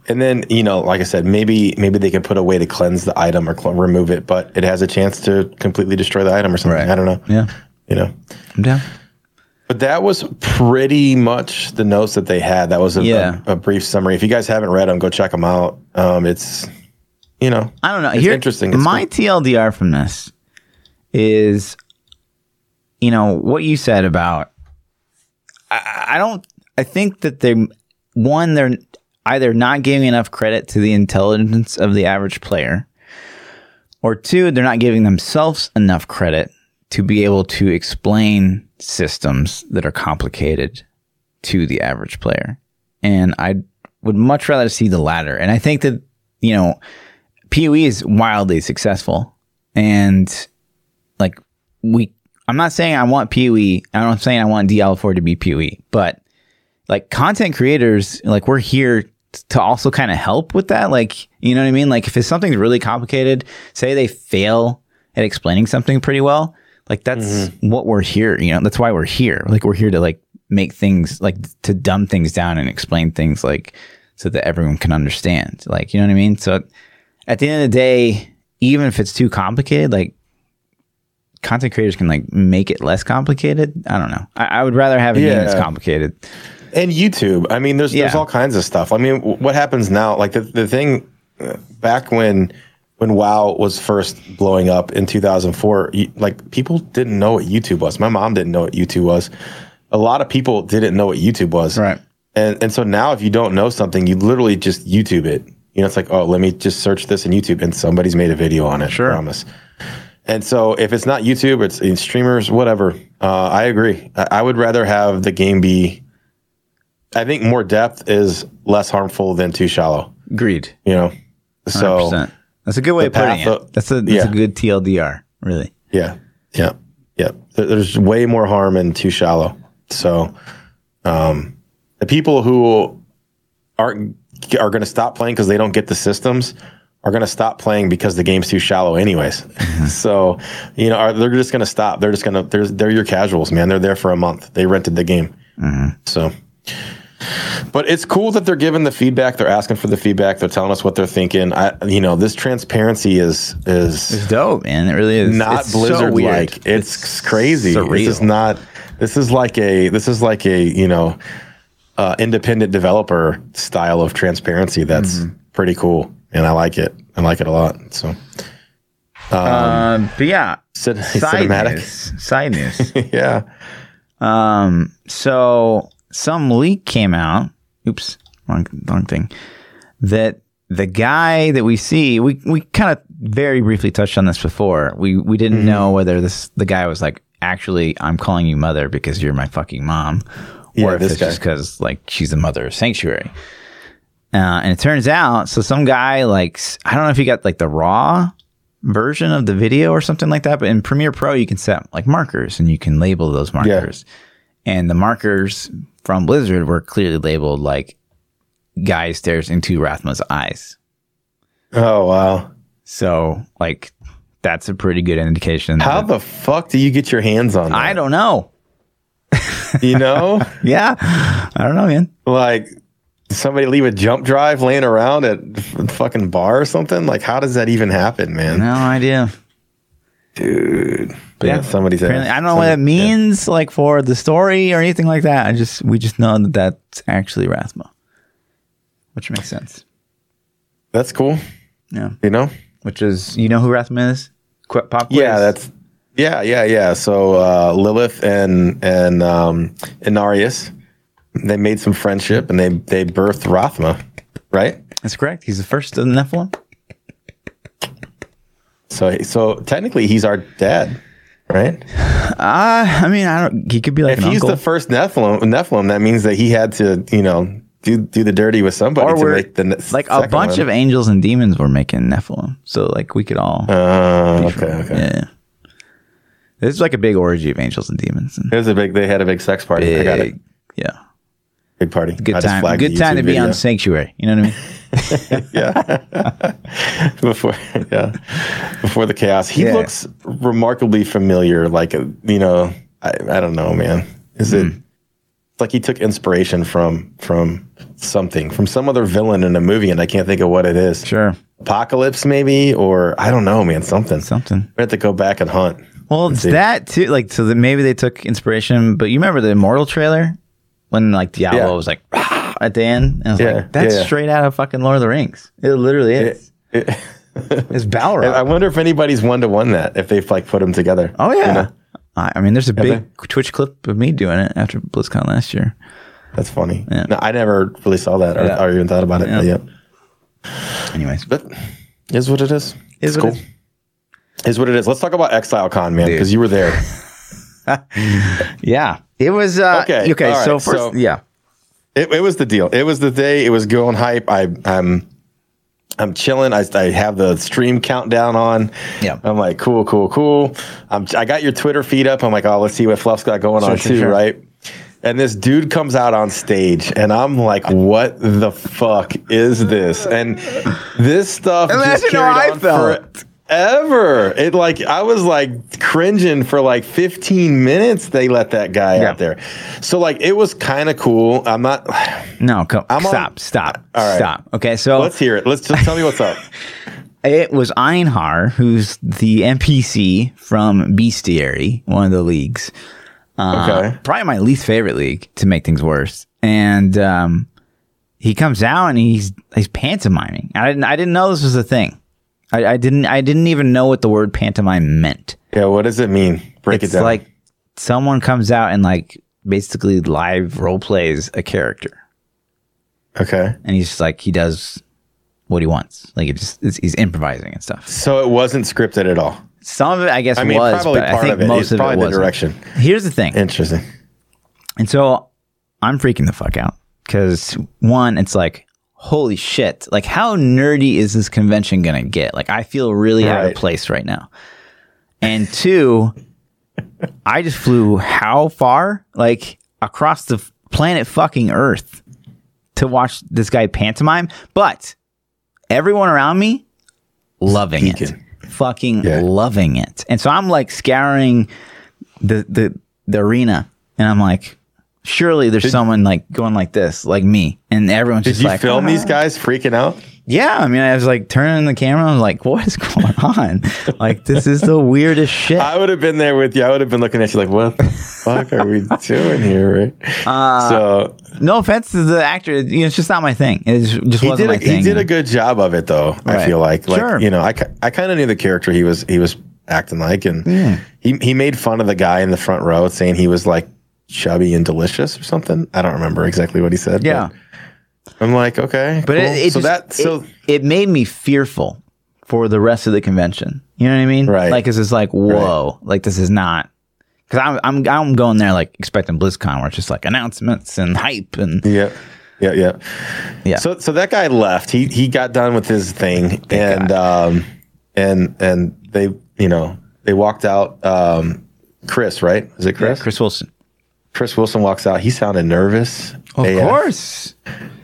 and then you know, like I said, maybe maybe they can put a way to cleanse the item or cl- remove it, but it has a chance to completely destroy the item or something. Right. I don't know. Yeah. You know. I'm down. But that was pretty much the notes that they had. That was a, yeah. a, a brief summary. If you guys haven't read them, go check them out. Um, it's, you know, I don't know. It's Here, interesting. It's my cool. TLDR from this is, you know, what you said about. I, I don't. I think that they, one, they're either not giving enough credit to the intelligence of the average player, or two, they're not giving themselves enough credit to be able to explain systems that are complicated to the average player. And I would much rather see the latter. And I think that, you know, PoE is wildly successful. And like we I'm not saying I want PoE. I'm not saying I want DL4 to be PoE, but like content creators, like we're here to also kind of help with that. Like, you know what I mean? Like if it's something's really complicated, say they fail at explaining something pretty well, like that's mm-hmm. what we're here, you know, that's why we're here. Like we're here to like make things like to dumb things down and explain things like so that everyone can understand. Like, you know what I mean? So at the end of the day, even if it's too complicated, like content creators can like make it less complicated. I don't know. I, I would rather have a yeah. game that's complicated. And YouTube. I mean, there's yeah. there's all kinds of stuff. I mean, what happens now? Like the, the thing back when when WoW was first blowing up in 2004, like people didn't know what YouTube was. My mom didn't know what YouTube was. A lot of people didn't know what YouTube was. Right. And and so now if you don't know something, you literally just YouTube it. You know, it's like, oh, let me just search this in YouTube, and somebody's made a video on it. Sure. I promise. And so if it's not YouTube, it's streamers, whatever. Uh, I agree. I, I would rather have the game be. I think more depth is less harmful than too shallow. Agreed. You know, so 100%. That's a good way of putting it. of- That's a that's yeah. a good TLDR, really. Yeah, yeah, yeah. There's way more harm in too shallow. So, um, the people who aren't are going to stop playing because they don't get the systems are going to stop playing because the game's too shallow, anyways. so, you know, are, they're just going to stop. They're just going to they're they're your casuals, man. They're there for a month. They rented the game, so. But it's cool that they're giving the feedback. They're asking for the feedback. They're telling us what they're thinking. I, you know, this transparency is is It's dope, man. It really is. not It's Blizzard like. It's, crazy. surreal. This is not. This is like a. This is like a you know, uh, independent developer style of transparency. That's Mm-hmm. pretty cool, and I like it. I like it a lot. So, Um, but yeah, cin- side cinematic. news. Side news. yeah. Um, so some leak came out. Oops, wrong, wrong thing. That the guy that we see, we we kind of very briefly touched on this before. We we didn't Mm-hmm. know whether this the guy was like actually I'm calling you mother because you're my fucking mom, Yeah, or if it's guy. just because like she's the mother of sanctuary. Uh, and it turns out, so some guy like I don't know if he got like the raw version of the video or something like that, but in Premiere Pro you can set like markers and you can label those markers. And the markers from Blizzard were clearly labeled like guy stares into Rathma's eyes. Oh wow. So like that's a pretty good indication. How the fuck do you get your hands on that? I don't know. You know, Yeah. I don't know, man. like somebody leave a jump drive laying around at f- fucking bar or something. Like, how does that even happen, man? No idea. Dude. But yeah, Yeah. somebody's. Apparently, I don't know what that means, like for the story or anything like that. I just we just know that that's actually Rathma, which makes sense. That's cool. Yeah, You know. which is you know who Rathma is? Qu- pop quiz. Yeah, that's yeah, yeah, yeah. So uh, Lilith and and um, Inarius, they made some friendship and they they birthed Rathma, right? that's correct. He's the first of the Nephilim. So so technically he's our dad, right? Uh, I mean, I don't. He could be like If he's uncle. the first Nephilim, Nephilim, that means that he had to you know do do the dirty with somebody or to make the ne- like a bunch one. of angels and demons were making Nephilim, so like we could all. Uh, okay, okay. yeah. This is like a big orgy of angels and demons. And It was a big. They had a big sex party. I got it. big, yeah, Big party. good I time. Good time to be on. Sanctuary. You know what I mean? yeah. before yeah, before the chaos. He Yeah. looks remarkably familiar. Like you know, I, I don't know, man. Is Hmm. it? It's like he took inspiration from from something from some other villain in a movie, and I can't think of what it is. Sure, Apocalypse, maybe, or I don't know, man. Something. something. We have to go back and hunt. Well, it's see. that too. Like, so that maybe they took inspiration. But you remember the Immortal trailer when like Diablo Yeah. was like "Rah!" at the end, and I was Yeah, like, that's yeah, straight out of fucking Lord of the Rings. It literally is. It- it's Balrog. I wonder if anybody's one to one that if they've like put them together. oh yeah. You know? I, mean, there's a big they? Twitch clip of me doing it after BlizzCon last year. That's funny. Yeah. No, I never really saw that or, or even thought about it. Yeah. Yet. Anyways, But is what it is. Is it's cool. it Is what it is. Let's talk about ExileCon, man, because you were there. yeah, it was uh, Okay, okay. right, so first, so- yeah, It, it was the deal. It was the day. It was going hype. I, I'm, I'm chilling. I, I have the stream countdown on. Yeah. I'm like, cool, cool, cool. I'm, I got your Twitter feed up. I'm like, oh, let's see what Fluff's got going on sure, too, sure. right? And this dude comes out on stage, and I'm like, what the fuck is this? And this stuff Imagine just how I felt. Forever. It like I was like cringing for like 15 minutes. They let that guy Yeah. out there, so like it was kind of cool. I'm not. no, come, I'm on- stop, stop, All right. stop. Okay, so Let's hear it. Let's just tell me what's up. It was Einhar, who's the NPC from Bestiary, one of the leagues. Uh, Okay. Probably my least favorite league to make things worse. And um, he comes out and he's he's pantomiming. I didn't I didn't know this was a thing. I, I didn't I didn't even know what the word pantomime meant. Yeah, what does it mean? Break it's it down. It's like someone comes out and like basically live role plays a character, okay. and he's just like he does what he wants. Like it just it's, he's improvising and stuff. So it wasn't scripted at all. Some of it, I guess, I mean, was, probably but I part think of it. most It's of it probably the was direction. Here's the thing, Interesting. and so I'm freaking the fuck out because one, it's like holy shit, like how nerdy is this convention gonna get? Like I feel really out of place right now, and two, I just flew how far? Like across the planet fucking Earth to watch this guy pantomime, but everyone around me loving it. Fucking Yeah. loving it. And so I'm like scouring the the the arena and I'm like surely there's someone like going like this, like me. And everyone's just like. Did just you like film "Ah." these guys freaking out? Yeah, I mean, I was like turning the camera. I was like, "What is going on? like, this is the weirdest shit." I would have been there with you. I would have been looking at you like, "What the fuck are we doing here?" Right? Uh, so no offense to the actor, you know, it's just not my thing. It just, he wasn't did. my A, thing. he did a good job of it, though. I feel like, like Sure. you know, I, I kind of knew the character he was he was acting like, and he he made fun of the guy in the front row, saying he was like chubby and delicious or something. I don't remember exactly what he said. yeah, I'm like, okay, but cool. it, it so just, that so it, it made me fearful for the rest of the convention. You know what I mean? Right. Like, it's just like, whoa, like this is not. Because I'm, I'm I'm going there like expecting BlizzCon, where it's just like announcements and hype and Yeah. Yeah, yeah. Yeah. So so that guy left. He he got done with his thing and um and and they, you know, they walked out um Chris, right? Is it Chris? Chris Wilson. Chris Wilson walks out. He sounded nervous. Of AF. course,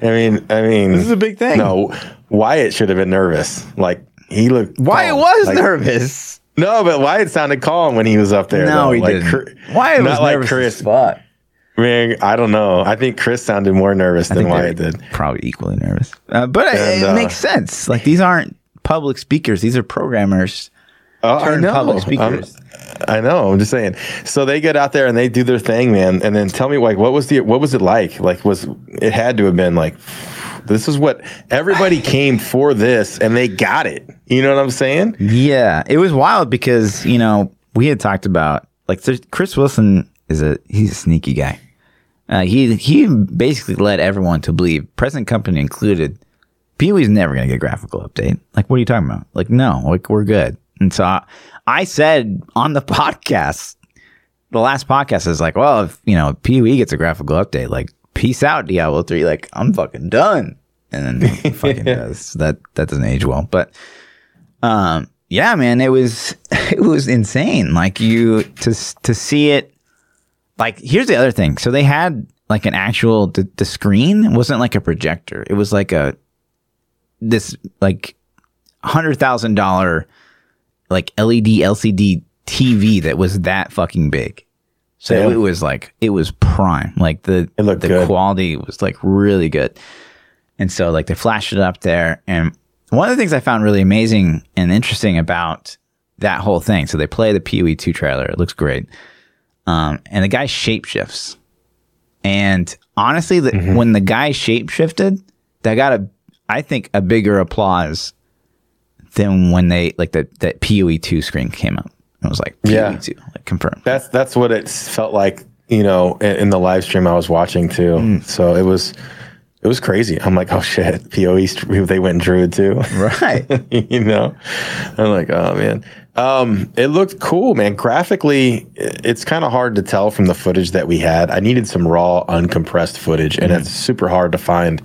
I mean, I mean, this is a big thing. no, Wyatt should have been nervous. Like he looked. Wyatt calm. was Like, nervous. No, but Wyatt sounded calm when he was up there. No, though. he like, didn't. Chri- Wyatt not was like nervous Chris. fuck. Man, I don't know. I think Chris sounded more nervous I than Wyatt did. Probably equally nervous. Uh, but it- it, uh, makes sense. Like these aren't public speakers; these are programmers. Oh, I Turn know. public I'm- I know. I'm just saying. So they get out there and they do their thing, man. And then tell me, like, what was the what was it like? Like, was it had to have been like, this is what everybody came for this, and they got it. You know what I'm saying? Yeah, it was wild because you know we had talked about like Chris Wilson is a he's a sneaky guy. Uh, he he basically led everyone to believe, present company included, PoE's never gonna get a graphical update. Like, what are you talking about? Like, no, like we're good. And so I, I said on the podcast, the last podcast is like, well, if you know PoE gets a graphical update, like peace out Diablo three. Like I'm fucking done. And then he fucking does that. That doesn't age well, but um, yeah, man, it was it was insane. Like you to to see it. Like here's the other thing. So they had like an actual the, the screen wasn't like a projector. It was like a this like hundred thousand dollar like LED LCD TV that was that fucking big. So Damn. it was like it was prime. Like the the good. quality was like really good. And so like they flashed it up there. And one of the things I found really amazing and interesting about that whole thing. So they play the PoE 2 trailer. It looks great. Um, and the guy shapeshifts. And honestly, the, Mm-hmm. when the guy shapeshifted, that got a, I think, a bigger applause than when they like the that PoE 2 screen came out. It was like PoE Yeah. 2, like confirmed. That's that's what it felt like. You know, in, in the live stream I was watching too. Mm. So it was. It was crazy. I'm like, oh shit, POE, they went Druid too. Right. you know i'm like oh man um it looked cool man graphically it's kind of hard to tell from the footage that we had i needed some raw uncompressed footage and it's super hard to find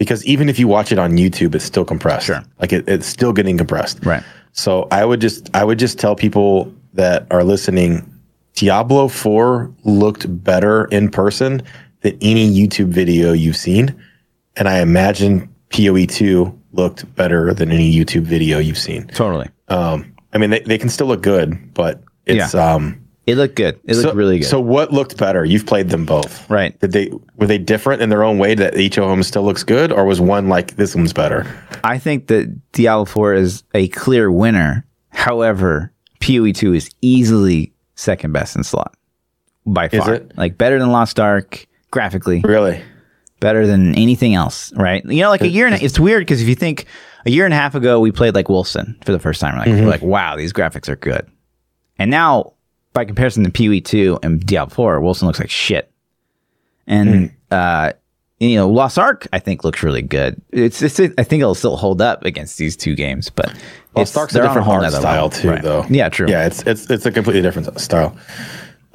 because even if you watch it on youtube it's still compressed Sure. like it, it's still getting compressed Right. so i would just i would just tell people that are listening diablo 4 looked better in person than any youtube video you've seen and i imagine poe 2 looked better than any youtube video you've seen Totally. um, I mean, they, they can still look good, but it's um. It looked good. It looked so, really good. So what looked better? You've played them both, right. Did they were they different in their own way that each of them still looks good, or was one like this one's better? I think that Diablo 4 is a clear winner. However, PoE 2 is easily second best in slot by Is far. it? Like better than Lost Ark graphically. Really? better than anything else, right? You know, like a year and a, it's weird because if you think a year and a half ago we played like Wolcen for the first time, like mm-hmm. we're like, wow, these graphics are good, and now by comparison to PoE two and Diablo four, Wolcen looks like shit, and mm. uh, you know, Lost Ark I think looks really good. It's, it's I think it'll still hold up against these two games, but Lost Ark's a different art style level. too, right. though. Yeah, true. Yeah, it's it's it's a completely different style.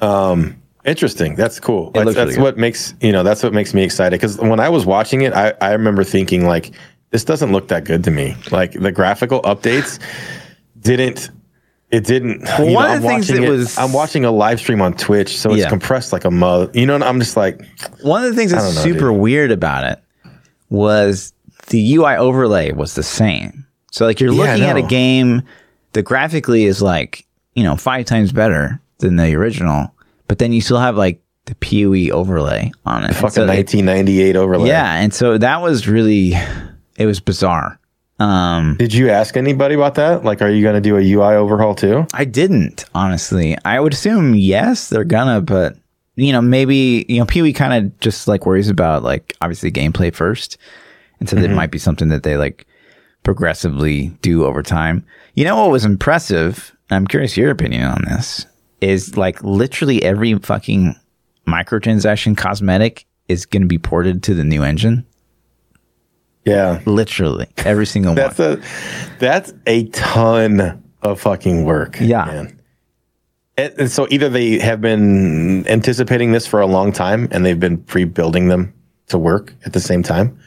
Um, Interesting. That's cool. That's, that's really what makes you know that's what makes me excited because when I was watching it, I, I remember thinking like this doesn't look that good to me. Like the graphical updates didn't. It didn't. Well, one know, of the things that it, was I'm watching a live stream on Twitch, so it's yeah. compressed like a mug. You know, I'm just like one of the things that's know, super dude. weird about it was the UI overlay was the same. So like you're looking yeah, at a game that graphically is like you know five times better than the original but then you still have like the PoE overlay on it. The fucking so 1998 it, overlay. Yeah, and so that was really it was bizarre. Um, Did you ask anybody about that? Like, are you going to do a UI overhaul too? I didn't, honestly. I would assume yes, they're gonna, but you know, maybe you know, PoE kind of just like worries about like obviously gameplay first, and so mm-hmm. might be something that they like progressively do over time. You know what was impressive? I'm curious your opinion on this is like literally every fucking microtransaction cosmetic is going to be ported to the new engine. Yeah, literally every single that's one. That's a that's a ton of fucking work. Yeah. Man. And, and so either they have been anticipating this for a long time and they've been pre-building them to work at the same time.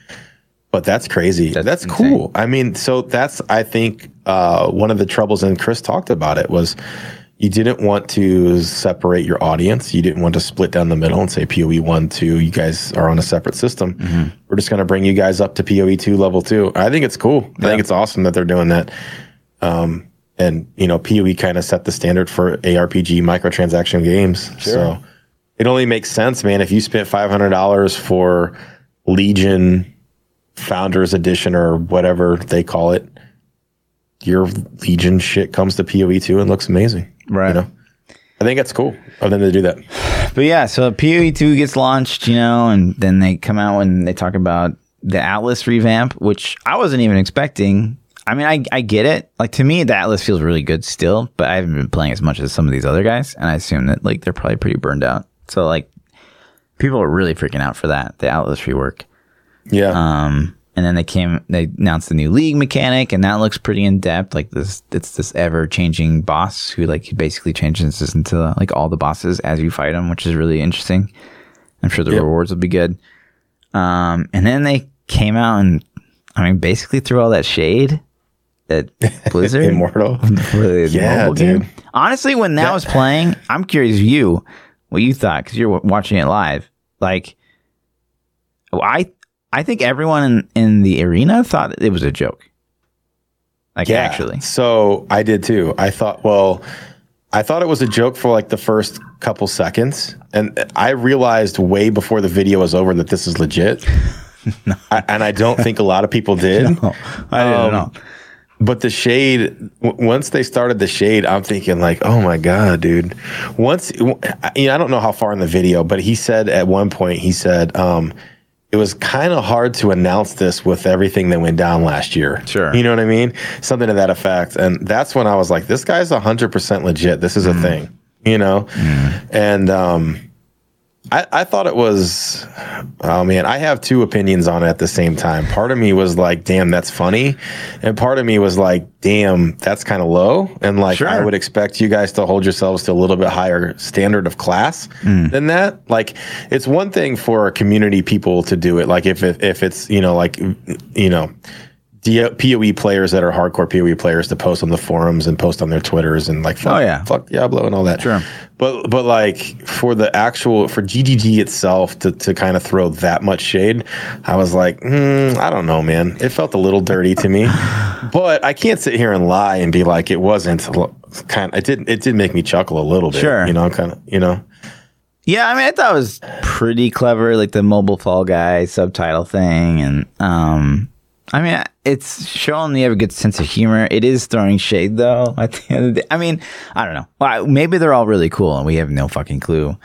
But that's crazy. That's, that's cool. I mean, so that's I think uh, one of the troubles, and Chris talked about it was you didn't want to separate your audience. You didn't want to split down the middle and say PoE one, two. You guys are on a separate system. Mm-hmm. We're just going to bring you guys up to PoE two level two. I think it's cool. Yeah. I think it's awesome that they're doing that. Um, and you know, PoE kind of set the standard for ARPG microtransaction games. Sure. So it only makes sense, man. If you spent five hundred dollars for Legion Founders Edition or whatever they call it, your Legion shit comes to PoE two and looks amazing. Right. You know? I think that's cool of them to do that. But yeah, so PoE 2 gets launched, you know, and then they come out and they talk about the Atlas revamp, which I wasn't even expecting. I mean, I, I get it. Like to me, the Atlas feels really good still, but I haven't been playing as much as some of these other guys, and I assume that like they're probably pretty burned out. So like, people are really freaking out for that the Atlas rework. Yeah. Um, and then they came, they announced the new league mechanic, and that looks pretty in depth. Like this, it's this ever changing boss who like basically changes this into like all the bosses as you fight them, which is really interesting. I'm sure the yep. rewards will be good. Um, and then they came out and, I mean, basically threw all that shade at Blizzard Immortal yeah, dude. game. Honestly, when that yeah. was playing, I'm curious you what you thought because you're watching it live. Like, I I think everyone in, in the arena thought it was a joke. Like yeah, actually. So I did too. I thought, well, I thought it was a joke for like the first couple seconds. And I realized way before the video was over that this is legit. no. I, and I don't think a lot of people did. no, I didn't um, know. But the shade, w- once they started the shade, I'm thinking like, oh my god, dude. Once, you know, I don't know how far in the video, but he said at one point, he said, um, it was kind of hard to announce this with everything that went down last year. Sure. You know what I mean? Something to that effect. And that's when I was like, this guy's 100% legit. This is mm. a thing, you know? Mm. And, um, I, I thought it was, oh man, I have two opinions on it at the same time. Part of me was like, damn, that's funny. And part of me was like, damn, that's kind of low. And like, sure. I would expect you guys to hold yourselves to a little bit higher standard of class mm. than that. Like, it's one thing for community people to do it. Like, if, if, if it's, you know, like, you know, PoE players that are hardcore PoE players to post on the forums and post on their Twitters and like fuck, oh yeah fuck Diablo and all that. Sure. But but like for the actual for GGG itself to to kind of throw that much shade, I was like, mm, I don't know, man. It felt a little dirty to me. But I can't sit here and lie and be like it wasn't kind. Of, it did it did make me chuckle a little bit. Sure. You know, kind of you know. Yeah, I mean, I thought it was pretty clever, like the mobile Fall Guy subtitle thing, and um, I mean, it's showing you have a good sense of humor. It is throwing shade, though. At the end of the day, I mean, I don't know. Well, maybe they're all really cool, and we have no fucking clue,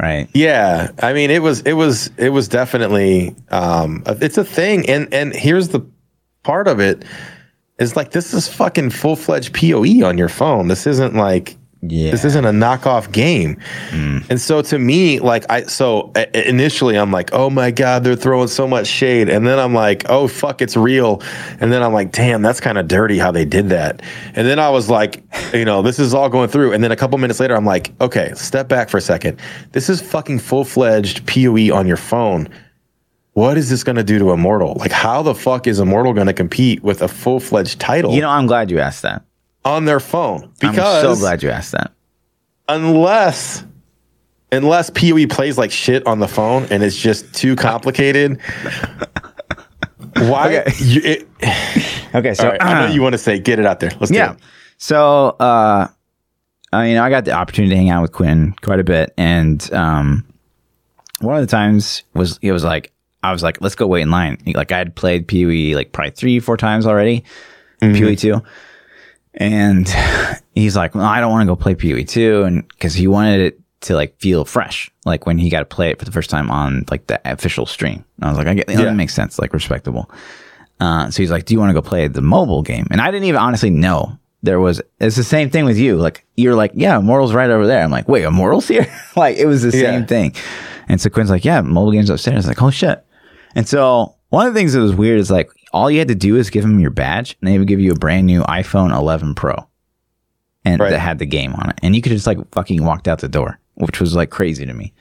right? Yeah, I mean, it was it was it was definitely um, it's a thing, and and here's the part of it is like this is fucking full fledged POE on your phone. This isn't like yeah. This isn't a knockoff game. Mm. And so to me, like I so initially I'm like, "Oh my god, they're throwing so much shade." And then I'm like, "Oh fuck, it's real." And then I'm like, "Damn, that's kind of dirty how they did that." And then I was like, you know, this is all going through. And then a couple minutes later I'm like, "Okay, step back for a second. This is fucking full-fledged PoE on your phone." What is this going to do to Immortal? Like, how the fuck is Immortal going to compete with a full fledged title? You know, I'm glad you asked that on their phone because I'm so glad you asked that. Unless unless PoE plays like shit on the phone and it's just too complicated. why? Okay. You, it, okay so right, uh, I know you want to say get it out there. Let's yeah. So uh, I mean, I got the opportunity to hang out with Quin quite a bit, and um, one of the times was it was like I was like, let's go wait in line. Like I had played PoE like probably three, four times already, mm-hmm. PoE two and he's like, well, I don't want to go play PoE 2. And because he wanted it to like feel fresh, like when he got to play it for the first time on like the official stream. And I was like, I get yeah. that makes sense, like respectable. Uh, so he's like, Do you want to go play the mobile game? And I didn't even honestly know there was, it's the same thing with you. Like, you're like, Yeah, Immortal's right over there. I'm like, Wait, Immortal's here? like, it was the yeah. same thing. And so Quin's like, Yeah, mobile game's upstairs. I was like, Oh shit. And so one of the things that was weird is like all you had to do is give them your badge, and they would give you a brand new iPhone 11 Pro, and right. that had the game on it, and you could just like fucking walked out the door, which was like crazy to me.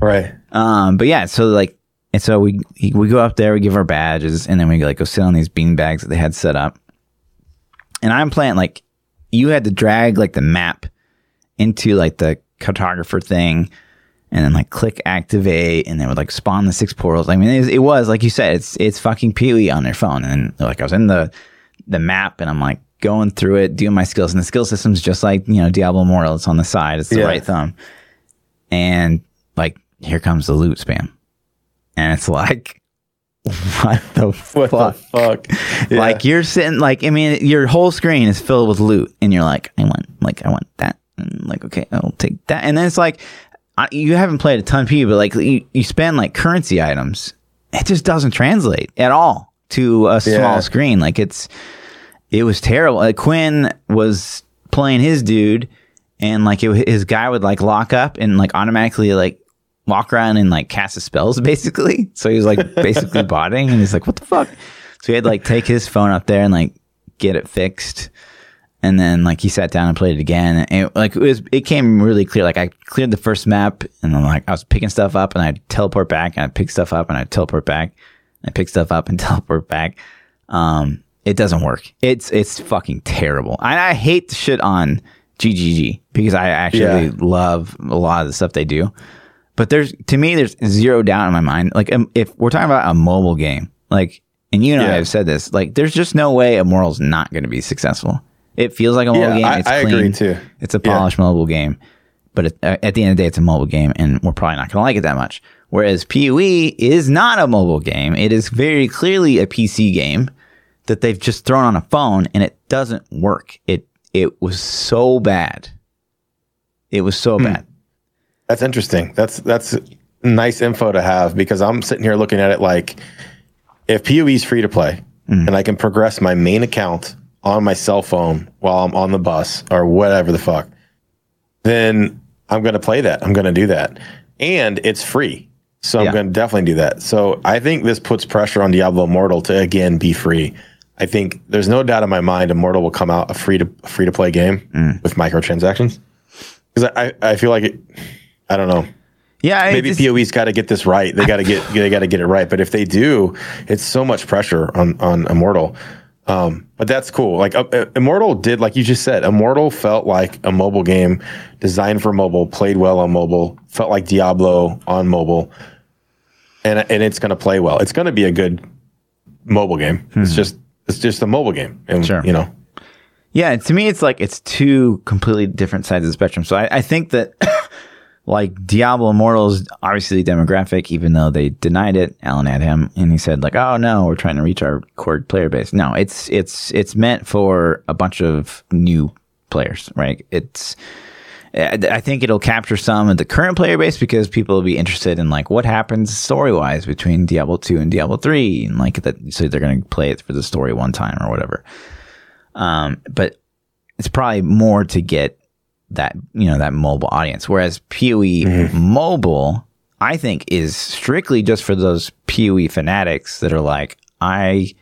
Right. Um. But yeah, so like, and so we we go up there, we give our badges, and then we like go sit on these bean bags that they had set up, and I'm playing like you had to drag like the map into like the cartographer thing and then like click activate and they would like spawn the six portals. I mean, it, it was like you said, it's it's fucking PoE on their phone. And like I was in the the map and I'm like going through it, doing my skills, and the skill system's just like you know Diablo Immortal. It's on the side, it's the yeah. right thumb, and like here comes the loot spam, and it's like. What the what fuck? The fuck? Yeah. Like you're sitting like I mean your whole screen is filled with loot and you're like I want like I want that and like okay I'll take that and then it's like I, you haven't played a ton of people, but like you, you spend like currency items, it just doesn't translate at all to a small yeah. screen. Like it's, it was terrible. Like Quin was playing his dude, and like it, his guy would like lock up and like automatically like walk around and like cast his spells basically. So he was like basically botting, and he's like, "What the fuck?" So he had to like take his phone up there and like get it fixed and then like he sat down and played it again. And it, like it was it came really clear. Like i cleared the first map and then like i was picking stuff up and i'd teleport back and i'd pick stuff up and i'd teleport back. And i pick stuff up and teleport back. Um it doesn't work. It's it's fucking terrible. And i hate the shit on ggg because i actually yeah. love a lot of the stuff they do. But there's to me there's zero doubt in my mind. Like um, if we're talking about a mobile game like and you know yeah. i've said this like there's just no way immortal's not going to be successful it feels like a mobile yeah, game. It's I, clean. agree too. It's a polished yeah. mobile game, but it, uh, at the end of the day, it's a mobile game, and we're probably not going to like it that much. Whereas PoE is not a mobile game; it is very clearly a PC game that they've just thrown on a phone, and it doesn't work. It it was so bad. It was so hmm. bad. That's interesting. That's that's nice info to have because I'm sitting here looking at it like if PoE is free to play mm. and I can progress my main account on my cell phone while I'm on the bus or whatever the fuck, then I'm going to play that. I'm going to do that. And it's free. So I'm going to definitely do that. So I think this puts pressure on Diablo Immortal to again be free. I think there's no doubt in my mind Immortal will come out a free to free to play game mm. with microtransactions. Because I, I feel like it, I don't know. Yeah, maybe PoE's got to get this right. They got to get they got to get it right. But if they do, it's so much pressure on on Immortal. Um, but that's cool. Like uh, uh, Immortal did, like you just said, Immortal felt like a mobile game designed for mobile, played well on mobile, felt like Diablo on mobile, and and it's going to play well. It's going to be a good mobile game. Mm-hmm. It's hmm. just it's just a mobile game, and sure. you know. Yeah, to me, it's like it's two completely different sides of the spectrum. So I, I think that like Diablo Immortals, obviously demographic, even though they denied it. Alan had him, and he said like, "Oh no, we're trying to reach our core player base." No, it's it's it's meant for a bunch of new players, right? It's I think it'll capture some of the current player base because people will be interested in like what happens story wise between Diablo two and Diablo three, and like that. So they're going to play it for the story one time or whatever. Um, but it's probably more to get that you know that mobile audience. Whereas PoE mm-hmm. mobile, I think, is strictly just for those PoE fanatics that are like, I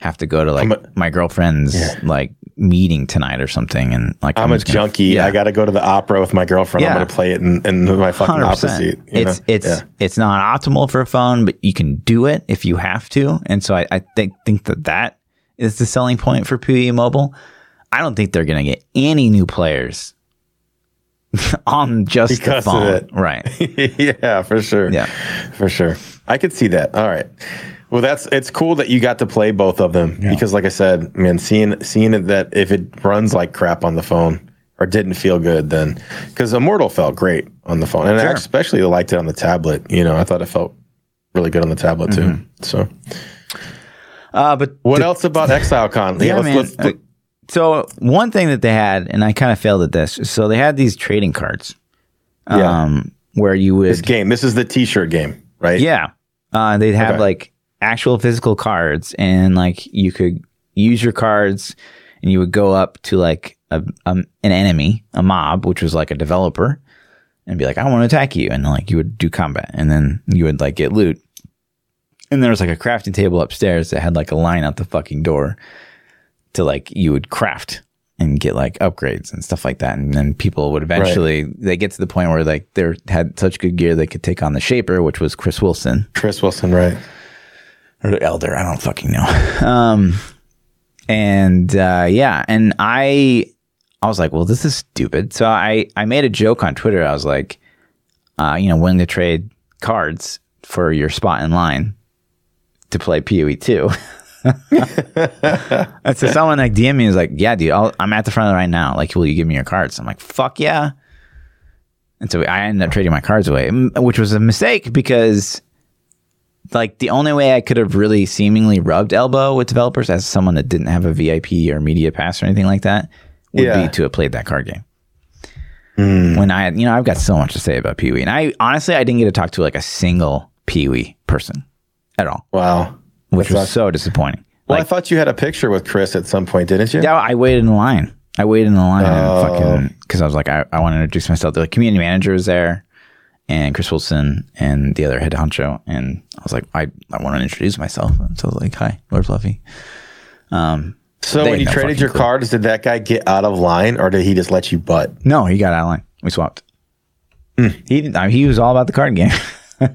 have to go to like a, my girlfriend's yeah. like meeting tonight or something, and like I'm, I'm a junkie. yeah. I got to go to the opera with my girlfriend. Yeah. I'm going to play it in, in my fucking 100%. opera seat. It's know? it's it's not optimal for a phone, but you can do it if you have to. And so I, I think think that that is the selling point for PoE Mobile. I don't think they're going to get any new players on just because the phone. Of it. Right. yeah, for sure. Yeah. For sure. I could see that. All right. Well, that's it's cool that you got to play both of them yeah. because, like I said, man, seeing seeing it that if it runs like crap on the phone or didn't feel good, then because Immortal felt great on the phone, and sure. I especially liked it on the tablet. You know, I thought it felt really good on the tablet too. Mm-hmm. So, uh, but what the, else about ExileCon? Yeah, yeah let's, man. Let's, let's, so one thing that they had, and I kind of failed at this. So they had these trading cards, um, yeah. where you would this game. This is the T-shirt game, right? Yeah, uh, they'd have okay. like actual physical cards and like you could use your cards and you would go up to like a, a, an enemy, a mob, which was like a developer, and be like, I want to attack you. And like you would do combat and then you would like get loot. And there was like a crafting table upstairs that had like a line out the fucking door to like you would craft and get like upgrades and stuff like that. And then people would eventually right. they get to the point where like they had such good gear they could take on the shaper, which was Chris Wilson. Chris Wilson, right or elder. I don't fucking know. Um, and uh, yeah, and I I was like, well, this is stupid. So I I made a joke on Twitter. I was like, uh, you know, willing to trade cards for your spot in line to play PoE two. and so someone like DM me was like, yeah, dude, i am at the front right now. Like, will you give me your cards? I'm like, fuck yeah. And so I ended up trading my cards away, which was a mistake because like the only way I could have really seemingly rubbed elbow with developers as someone that didn't have a VIP or media pass or anything like that would yeah. be to have played that card game. Mm. When I, you know, I've got so much to say about PoE, and I honestly I didn't get to talk to like a single PoE person at all. Wow, which was so disappointing. Well, like, I thought you had a picture with Chris at some point, didn't you? Yeah, I waited in line. I waited in the line oh. because I was like, I, I want to introduce myself. The community manager was there and Chris Wilson and the other head honcho. And I was like, I, I want to introduce myself. And so I was like, hi, Lord Fluffy. Um, so when you no traded your clue. cards, did that guy get out of line or did he just let you butt? No, he got out of line. We swapped. Mm. He I mean, he was all about the card game.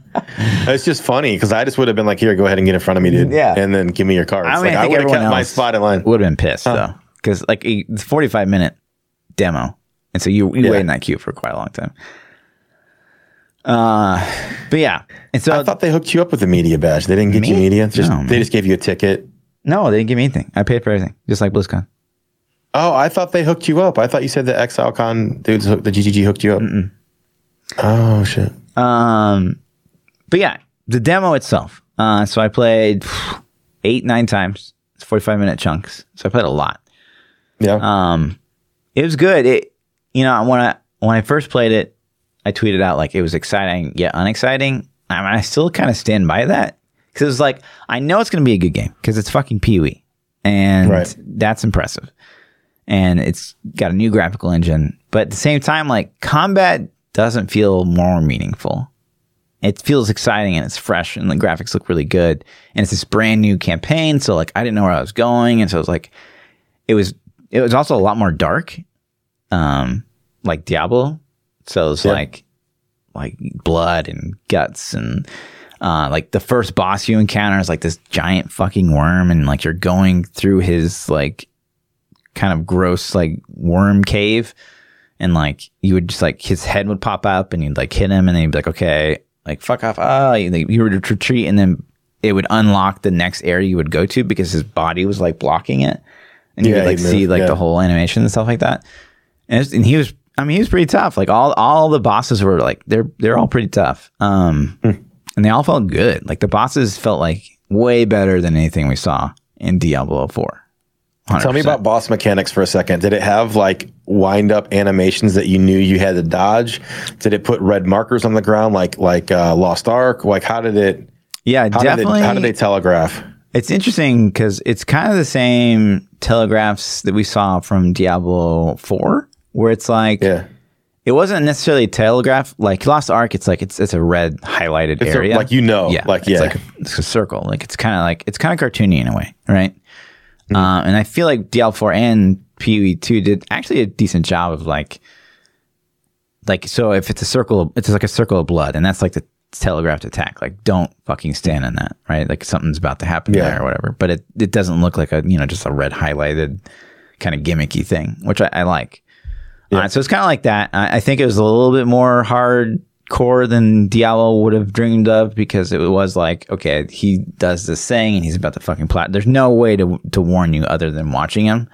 it's just funny because I just would have been like, "Here, go ahead and get in front of me, dude." Yeah, and then give me your cards. I, mean, like, I, I would have kept my spot in line. Would have been pissed huh. though, because like it's forty five minute demo, and so you you yeah. wait in that queue for quite a long time. Uh, but yeah, and so I thought they hooked you up with a media badge. They didn't get me? you media. Just no, they just gave you a ticket. No, they didn't give me anything. I paid for everything, just like BlizzCon. Oh, I thought they hooked you up. I thought you said the ExileCon dudes, the GGG hooked you up. Mm-mm. Oh shit. Um, but yeah, the demo itself. Uh, so I played eight, nine times. It's forty five minute chunks. So I played a lot. Yeah. Um, it was good. It, you know, when I when I first played it, I tweeted out like it was exciting yet unexciting. I mean, I still kind of stand by that because it was like I know it's going to be a good game because it's fucking PoE, and right. that's impressive. And it's got a new graphical engine, but at the same time, like combat doesn't feel more meaningful. It feels exciting and it's fresh, and the graphics look really good. And it's this brand new campaign, so like I didn't know where I was going, and so it was like it was. It was also a lot more dark, um, like Diablo so it's yeah. like like blood and guts and uh, like the first boss you encounter is like this giant fucking worm and like you're going through his like kind of gross like worm cave and like you would just like his head would pop up and you'd like hit him and then you'd be like okay like fuck off ah you, you would retreat and then it would unlock the next area you would go to because his body was like blocking it and you yeah, would like see like yeah. the whole animation and stuff like that and, and he was I mean, he was pretty tough. Like all all the bosses were like they're they're all pretty tough. Um, mm. and they all felt good. Like the bosses felt like way better than anything we saw in Diablo Four. 100%. Tell me about boss mechanics for a second. Did it have like wind up animations that you knew you had to dodge? Did it put red markers on the ground like like uh, Lost Ark? Like how did it? Yeah, How definitely. Did it, how did they telegraph? It's interesting because it's kind of the same telegraphs that we saw from Diablo 4, where it's like Yeah, it wasn't necessarily a telegraph. Like Lost Ark, it's like it's it's a red highlighted It's a- area, like you know, yeah, like, it's yeah. like a, it's a circle. Like it's kind of like it's kind of cartoony in a way, right? Mm-hmm. Uh, and I feel like Diablo 4 and PoE 2 did actually a decent job of like like so if it's a circle, it's like a circle of blood, and that's like the telegraphed attack. Like don't fucking stand in that, right? Like something's about to happen Yeah. there or whatever. But it it doesn't look like a you know just a red highlighted kind of gimmicky thing, which I, I like. Uh, so it's kind of like that. I, I think it was a little bit more hardcore than Diablo would have dreamed of because it was like, okay, he does this thing and he's about to fucking plat. There's no way to to warn you other than watching him.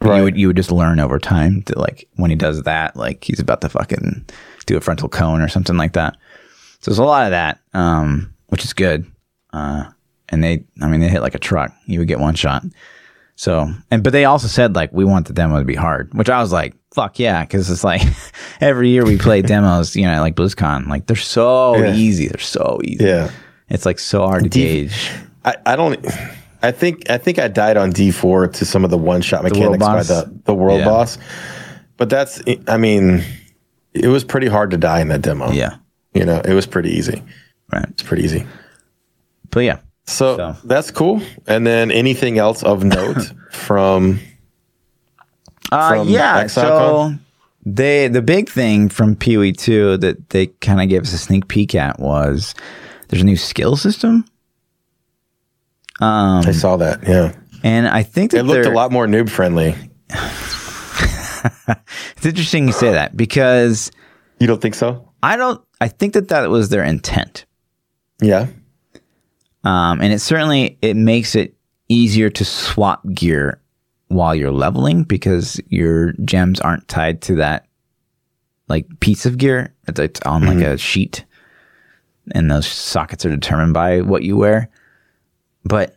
Right. You would you would just learn over time that like when he does that, like he's about to fucking do a frontal cone or something like that. So there's a lot of that, um, which is good. Uh, and they, I mean, they hit like a truck. You would get one shot. So, and but they also said like we want the demo to be hard, which I was like, fuck yeah, because it's like every year we play demos, you know, like BlizzCon, like they're so Yeah. easy, they're so easy. yeah. It's like so hard to Deep- gauge. I, I don't. I think I think I died on D four to some of the one shot mechanics by the the world Yeah. boss, but that's. I mean, it was pretty hard to die in that demo. Yeah, you know, it was pretty easy. right. It's pretty easy. But yeah, So, So. that's cool. And then anything else of note from Uh, from yeah. So they the big thing from PoE two that they kind of gave us a sneak peek at was there's a new skill system, I saw that. Yeah, and I think that it looked a lot more noob friendly. It's interesting you say that because You don't think so? I don't. I think that that was their intent, Yeah. Um, and it certainly it makes it easier to swap gear while you're leveling because your gems aren't tied to that like piece of gear. It's, it's on like a sheet, and those sockets are determined by what you wear. But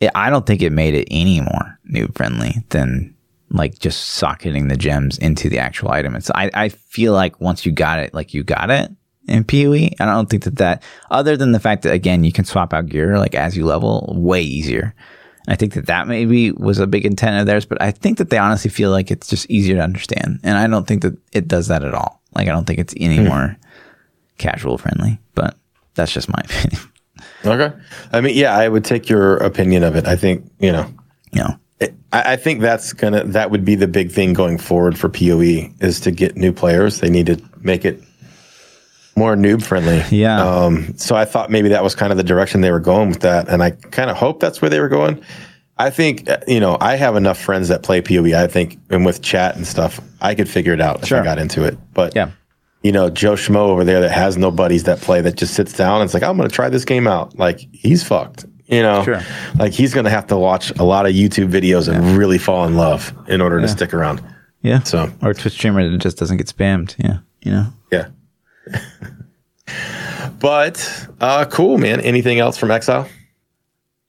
it, I don't think it made it any more noob friendly than like just socketing the gems into the actual item. It's I, I feel like once you got it, like you got it in PoE. I don't think that that other than the fact that again you can swap out gear like as you level way easier. I think that that maybe was a big intent of theirs, but I think that they honestly feel like it's just easier to understand, and I don't think that it does that at all. Like I don't think it's any hmm. more casual friendly, but that's just my opinion. Okay. I mean, yeah, I would take your opinion of it. I think you know. you know, it- I, I think that's gonna that would be the big thing going forward for PoE is to get new players. They need to make it more noob friendly. Yeah. Um, so I thought maybe that was kind of the direction they were going with that, and I kind of hope that's where they were going. I think uh, you know I have enough friends that play PoE. I think, and with chat and stuff, I could figure it out if I got into it. But yeah, you know, Joe Schmo over there that has no buddies that play that just sits down and it's like, I'm going to try this game out. Like he's fucked. You know, Sure. like he's going to have to watch a lot of YouTube videos and really fall in love in order to stick around. yeah. So or a Twitch streamer that just doesn't get spammed. Yeah, you know. but uh, cool, man. Anything else from Exile?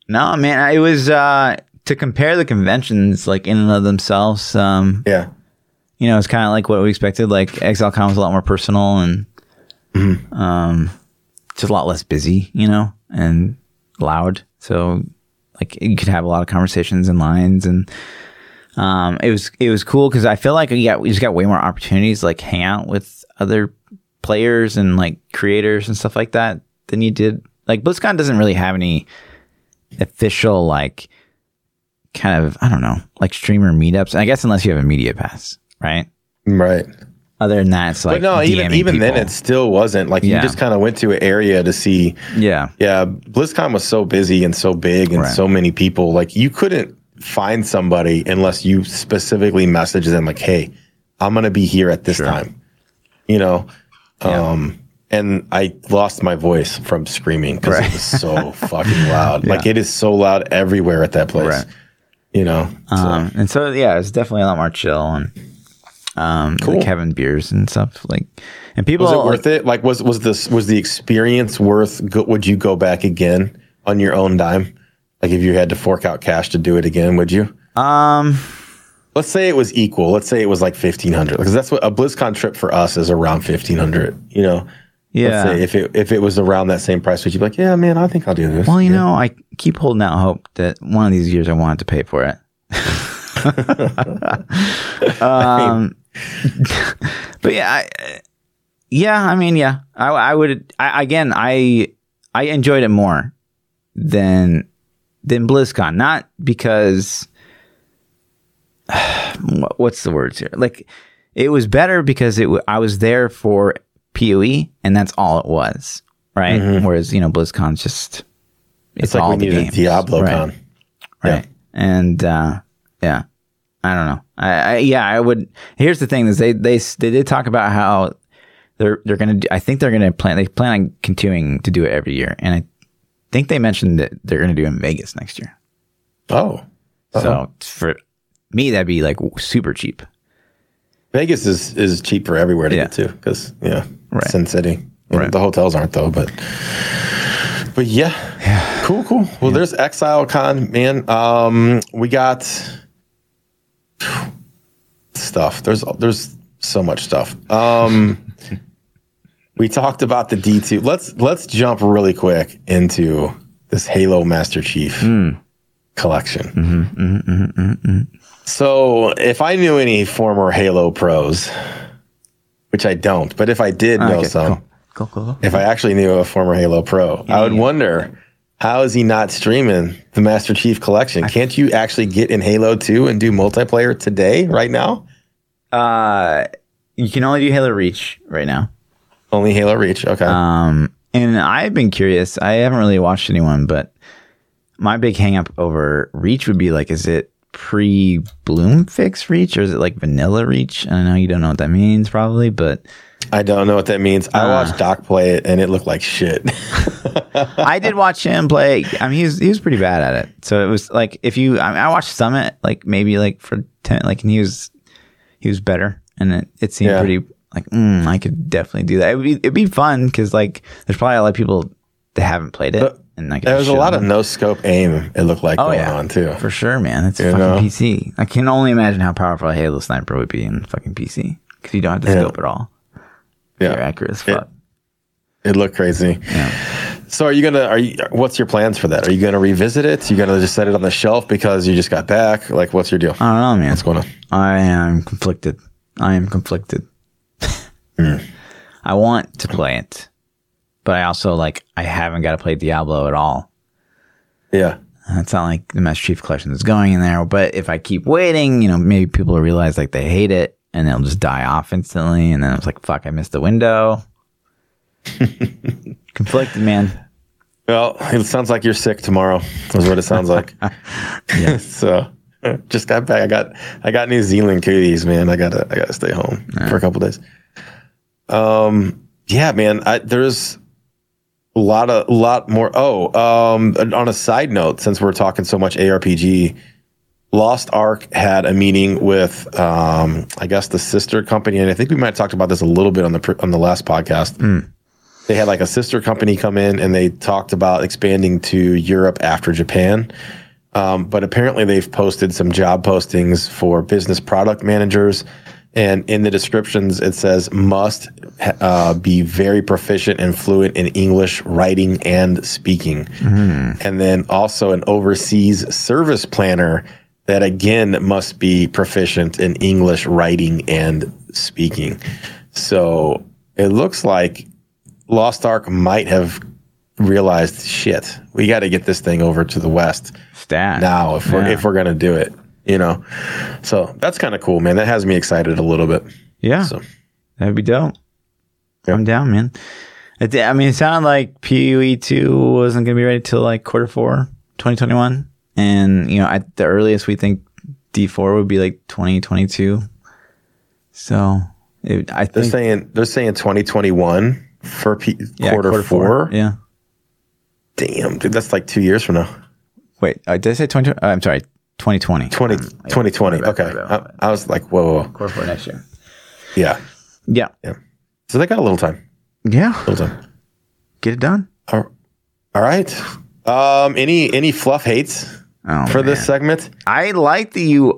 No, man, it was uh, to compare the conventions like in and of themselves. Um, Yeah. you know, it's kind of like what we expected. Like ExileCon was a lot more personal and um, just a lot less busy, you know, and loud. So like you could have a lot of conversations and lines and um, it was it was cool because I feel like you got we just got way more opportunities to, like hang out with other players and like creators and stuff like that than you did. Like BlizzCon doesn't really have any official like kind of I don't know like streamer meetups. I guess unless you have a media pass, right? Right. Other than that, it's like But no, even DMing even then, people. it still wasn't like you just kind of went to an area to see. yeah, Yeah, BlizzCon was so busy and so big and Right. so many people. Like you couldn't find somebody unless you specifically message them like, "Hey, I'm gonna be here at this Sure. time." You know, um, and I lost my voice from screaming because Right. it was so fucking loud. Like it is so loud everywhere at that place. Right. You know, so- um, and so yeah, it's definitely a lot more chill and um, Cool. like having beers and stuff like, and people was it worth it? Like, was was this was the experience worth? Go, would you go back again on your own dime? Like, if you had to fork out cash to do it again, would you? Um, let's say it was equal. Let's say it was like fifteen hundred, because that's what a BlizzCon trip for us is around fifteen hundred. You know. yeah. Let's say if it if it was around that same price, would you be like, yeah, man, I think I'll do this. Well, you Yeah. know, I keep holding out hope that one of these years I wanted to pay for it. um, but yeah, I, yeah, I mean, yeah, I, I would. I, again, I I enjoyed it more than than BlizzCon, not because what's the words here? Like, it was better because it w- I was there for PoE, and that's all it was, right? Whereas you know, BlizzCon's just it's like we the needed Diablo right? con. right? And uh, yeah, I don't know. I, I yeah, I would. Here's the thing: is they they they did talk about how they're they're gonna. Do, I think they're gonna plan. They plan on continuing to do it every year, and I think they mentioned that they're gonna do it in Vegas next year. Oh, So for me, that'd be like super cheap. Vegas is is cheaper everywhere to Yeah. get to because yeah, Right. Sin City. You know, Right. The hotels aren't though, but but yeah, yeah, cool, cool. Well, there's ExileCon, man. Um, we got stuff. There's there's so much stuff. Um, we talked about the D two. Let's let's jump really quick into this Halo Master Chief hmm. collection. Mm-hmm, mm-hmm, mm-hmm, So, if I knew any former Halo pros, which I don't, but if I did know Okay, some, cool. Cool, cool, if I actually knew a former Halo pro, I would wonder how is he not streaming the Master Chief collection? Can't you actually get in Halo 2 and do multiplayer today, right now? Uh, you can only do Halo Reach right now. Only Halo Reach. Okay. Um, and I've been curious. I haven't really watched anyone, but my big hang up over Reach would be like, is it pre Bloom fix Reach or is it like vanilla Reach? I know you don't know what that means probably, but I don't know what that means. I watched Doc play it and it looked like shit. I did watch him play. I mean, he was he was pretty bad at it. So it was like if you, I, mean, I watched Summit like maybe like for ten, like and he was he was better, and it, it seemed Yeah. pretty like mm, I could definitely do that. It'd be it'd be fun because like there's probably a lot of people that haven't played it, But and like there was a lot of no scope aim, it looked like Oh, going yeah. on too. For sure, man. It's a You fucking know? PC. I can only imagine how powerful a Halo sniper would be in fucking PC because you don't have to Yeah. scope at all. You're Yeah. accurate as fuck. It looked crazy. Yeah. So are you gonna are you what's your plans for that? Are you gonna revisit it? You gonna just set it on the shelf because you just got back? Like what's your deal? I don't know, man. What's going on? I am conflicted. I am conflicted. Hmm. I want to play it, but I also like I haven't got to play Diablo at all. Yeah. It's not like the Master Chief Collection is going in there. But if I keep waiting, you know, maybe people will realize like they hate it and they'll just die off instantly. And then it's like, fuck, I missed the window. Conflicted, man. Well, it sounds like you're sick tomorrow. Is what it sounds like. Yeah. so just got back. I got I got New Zealand cooties, man. I gotta I gotta stay home for a couple days. Um yeah, man. I, there's a lot of lot more. Oh, um, on a side note, since we're talking so much ARPG, Lost Ark had a meeting with, um, I guess, the sister company, and I think we might have talked about this a little bit on the on the last podcast. They had like a sister company come in, and they talked about expanding to Europe after Japan. Um, but apparently, they've posted some job postings for business product managers. And in the descriptions, it says must uh, be very proficient and fluent in English writing and speaking. And then also an overseas service planner that again must be proficient in English writing and speaking. So it looks like Lost Ark might have realized shit. We got to get this thing over to the West Stat. now if we're if we're gonna do it. You know, so that's kind of cool, man. That has me excited a little bit. Yeah. So That'd be dope. Yeah. I'm down, man. It, I mean, it sounded like PoE 2 wasn't going to be ready till like quarter four, 2021. And, you know, at the earliest, we think D4 would be like 2022. So, it, I they're think. saying they're saying 2021 for P- yeah, quarter, four. Yeah. Damn, dude, that's like two years from now. Wait, uh, did I say 20? Uh, I'm sorry, 2020. 20, Um, yeah, 2020. my Okay, my bad, my bad. I, I was like, whoa, whoa. Quarter four next year. yeah, Yeah. yeah. So they got a little time. Yeah. Little time. Get it done. All all right. Um, any any fluff hates? oh, for man. this segment. I like that you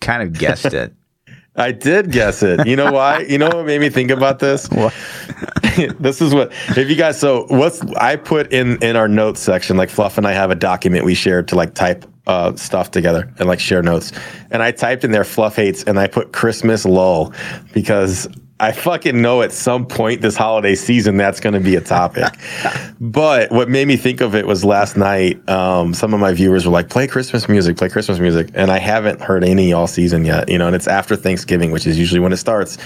kind of guessed it. I did guess it. You know why? You know what made me think about this? this is what if you guys so what's I put in in our notes section like Fluff and I have a document we shared to like type uh, stuff together and like share notes. And I typed in there fluff hates and I put Christmas lull because I fucking know at some point this holiday season that's going to be a topic. but what made me think of it was last night. Um, some of my viewers were like, "Play Christmas music, play Christmas music," and I haven't heard any all season yet. You know, and it's after Thanksgiving, which is usually when it starts.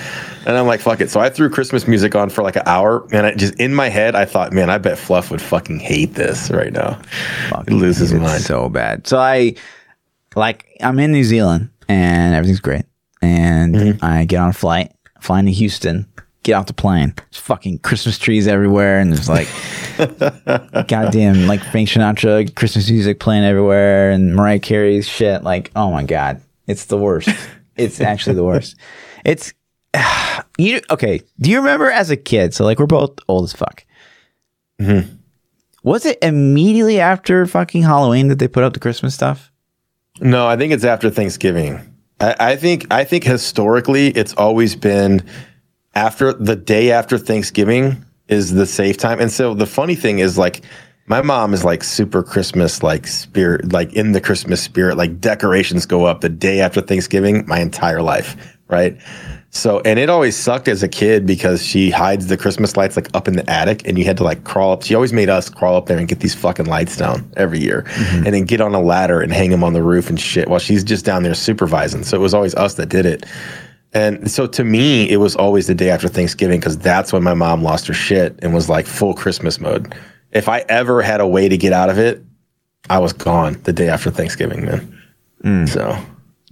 And I'm like, "Fuck it!" So I threw Christmas music on for like an hour, and I just in my head, I thought, "Man, I bet Fluff would fucking hate this right now. Fucking he loses his mind so bad." So I, like, I'm in New Zealand, and everything's great, and mm-hmm. I get on a flight flying to Houston, get off the plane. There's fucking Christmas trees everywhere, and there's like goddamn like Frank Sinatra Christmas music playing everywhere, and Mariah Carey's shit. Like, oh my god, it's the worst. It's actually the worst. It's you okay? Do you remember as a kid? So like we're both old as fuck. Mm-hmm. Was it immediately after fucking Halloween that they put up the Christmas stuff? No, I think it's after Thanksgiving. I, I think I think historically it's always been after the day after Thanksgiving is the safe time. And so the funny thing is like my mom is like super Christmas like spirit, like in the Christmas spirit, like decorations go up the day after Thanksgiving my entire life, right? So, and it always sucked as a kid because she hides the Christmas lights like up in the attic and you had to like crawl up. She always made us crawl up there and get these fucking lights down every year mm-hmm. and then get on a ladder and hang them on the roof and shit while she's just down there supervising. So it was always us that did it. And so to me, it was always the day after Thanksgiving because that's when my mom lost her shit and was like full Christmas mode. If I ever had a way to get out of it, I was gone the day after Thanksgiving, man. Mm. So,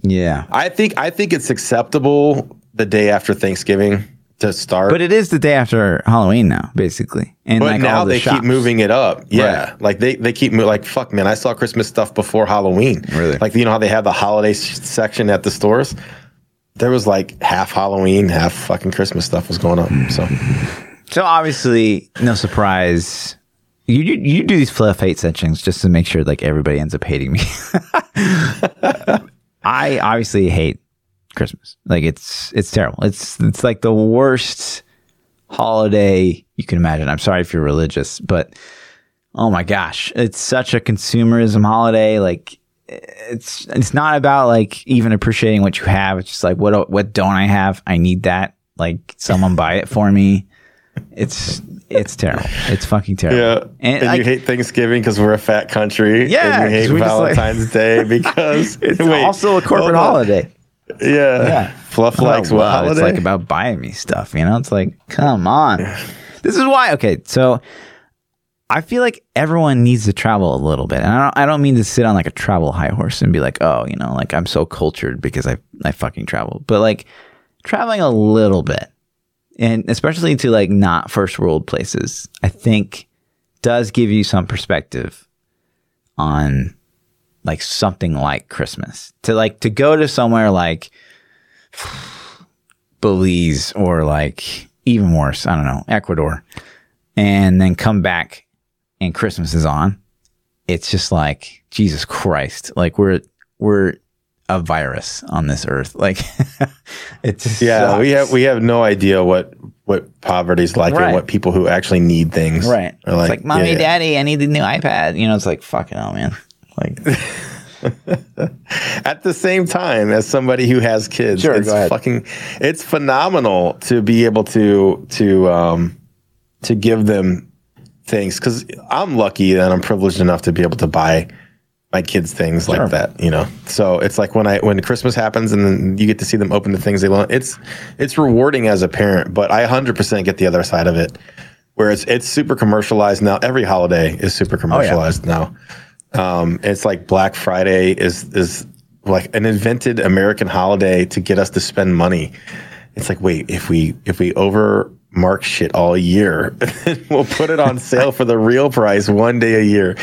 yeah, I think I think it's acceptable the day after Thanksgiving to start. But it is the day after Halloween now, basically. And but like now the they shops. keep moving it up. Yeah, right. like they they keep like fuck, man. I saw Christmas stuff before Halloween. Really? Like you know how they have the holiday section at the stores. There was like half Halloween, half fucking Christmas stuff was going up. So, so obviously, no surprise. You, you, you do these fluff hate sections just to make sure like everybody ends up hating me. I obviously hate Christmas. Like it's it's terrible. It's it's like the worst holiday you can imagine. I'm sorry if you're religious, but oh my gosh, it's such a consumerism holiday. Like it's it's not about like even appreciating what you have. It's just like what what don't I have? I need that. Like someone buy it for me. It's it's terrible. It's fucking terrible. Yeah, and, and you hate Thanksgiving because we're a fat country. Yeah, and you hate Valentine's like, Day because it's wait, also a corporate holiday. Yeah. Yeah. Fluff likes what holiday? It's like about buying me stuff, you know? It's like, come on. this is why. Okay. So I feel like everyone needs to travel a little bit. And I don't, I don't mean to sit on like a travel high horse and be like, oh, you know, like I'm so cultured because I, I fucking travel. But like traveling a little bit and especially to like not first world places, I think does give you some perspective on like something like Christmas. To like to go to somewhere like Belize or like even worse, I don't know, Ecuador, and then come back and Christmas is on. It's just like Jesus Christ. Like we're we're a virus on this earth. Like it's just Yeah, sucks. we have we have no idea what what poverty's like right. and what people who actually need things. Right. Are like, it's like mommy, yeah, daddy, I need the new iPad. You know, it's like fucking hell, man. Like at the same time as somebody who has kids, sure, it's fucking it's phenomenal to be able to to um to give them things because I'm lucky and I'm privileged enough to be able to buy my kids things sure. like that, you know. So it's like when I when Christmas happens and then you get to see them open the things they want. It's it's rewarding as a parent, but I 100% get the other side of it, where it's it's super commercialized now. Every holiday is super commercialized oh, yeah. now. Um, it's like Black Friday is is like an invented American holiday to get us to spend money. It's like, wait, if we if we over mark shit all year, we'll put it on sale for the real price one day a year.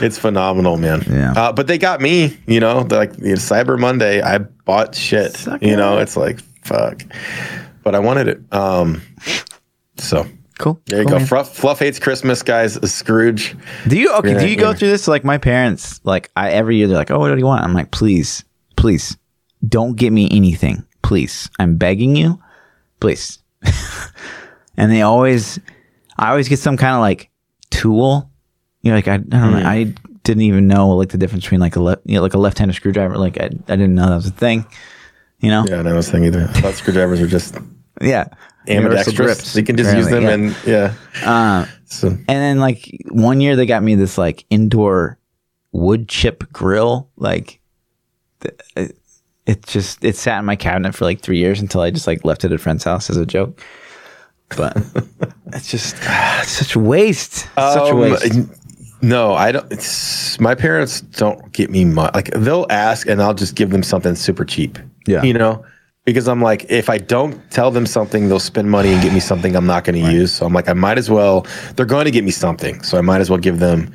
It's phenomenal, man. Yeah. Uh, but they got me, you know, like you know, Cyber Monday, I bought shit. Suck you know, it's like fuck. But I wanted it. Um, so Cool. There you Cool, go. Fluff, Fluff hates Christmas, guys. Scrooge. Do you okay? Do you go through this? Like my parents, like I every year they're like, "Oh, what do you want?" I'm like, "Please, please, don't get me anything, please. I'm begging you, please." and they always, I always get some kind of like tool. You know, like I, I don't know, hmm. I didn't even know like the difference between like a left, you know, like a left-handed screwdriver. Like I, I didn't know that was a thing. You know, Yeah, I was thinking either. I thought screwdrivers are just yeah. Ambidextrous. You can just use them yeah. and yeah. Uh, So, And then like one year they got me this like indoor wood chip grill. Like it, it just it sat in my cabinet for like three years until I just like left it at a friend's house as a joke. But it's just ah, it's such a waste. such a Um, waste. No, I don't. It's, my parents don't get me much. Like they'll ask, and I'll just give them something super cheap. Yeah. you know, because I'm like, if I don't tell them something, they'll spend money and get me something I'm not going to use. So I'm like, I might as well. They're going to get me something, so I might as well give them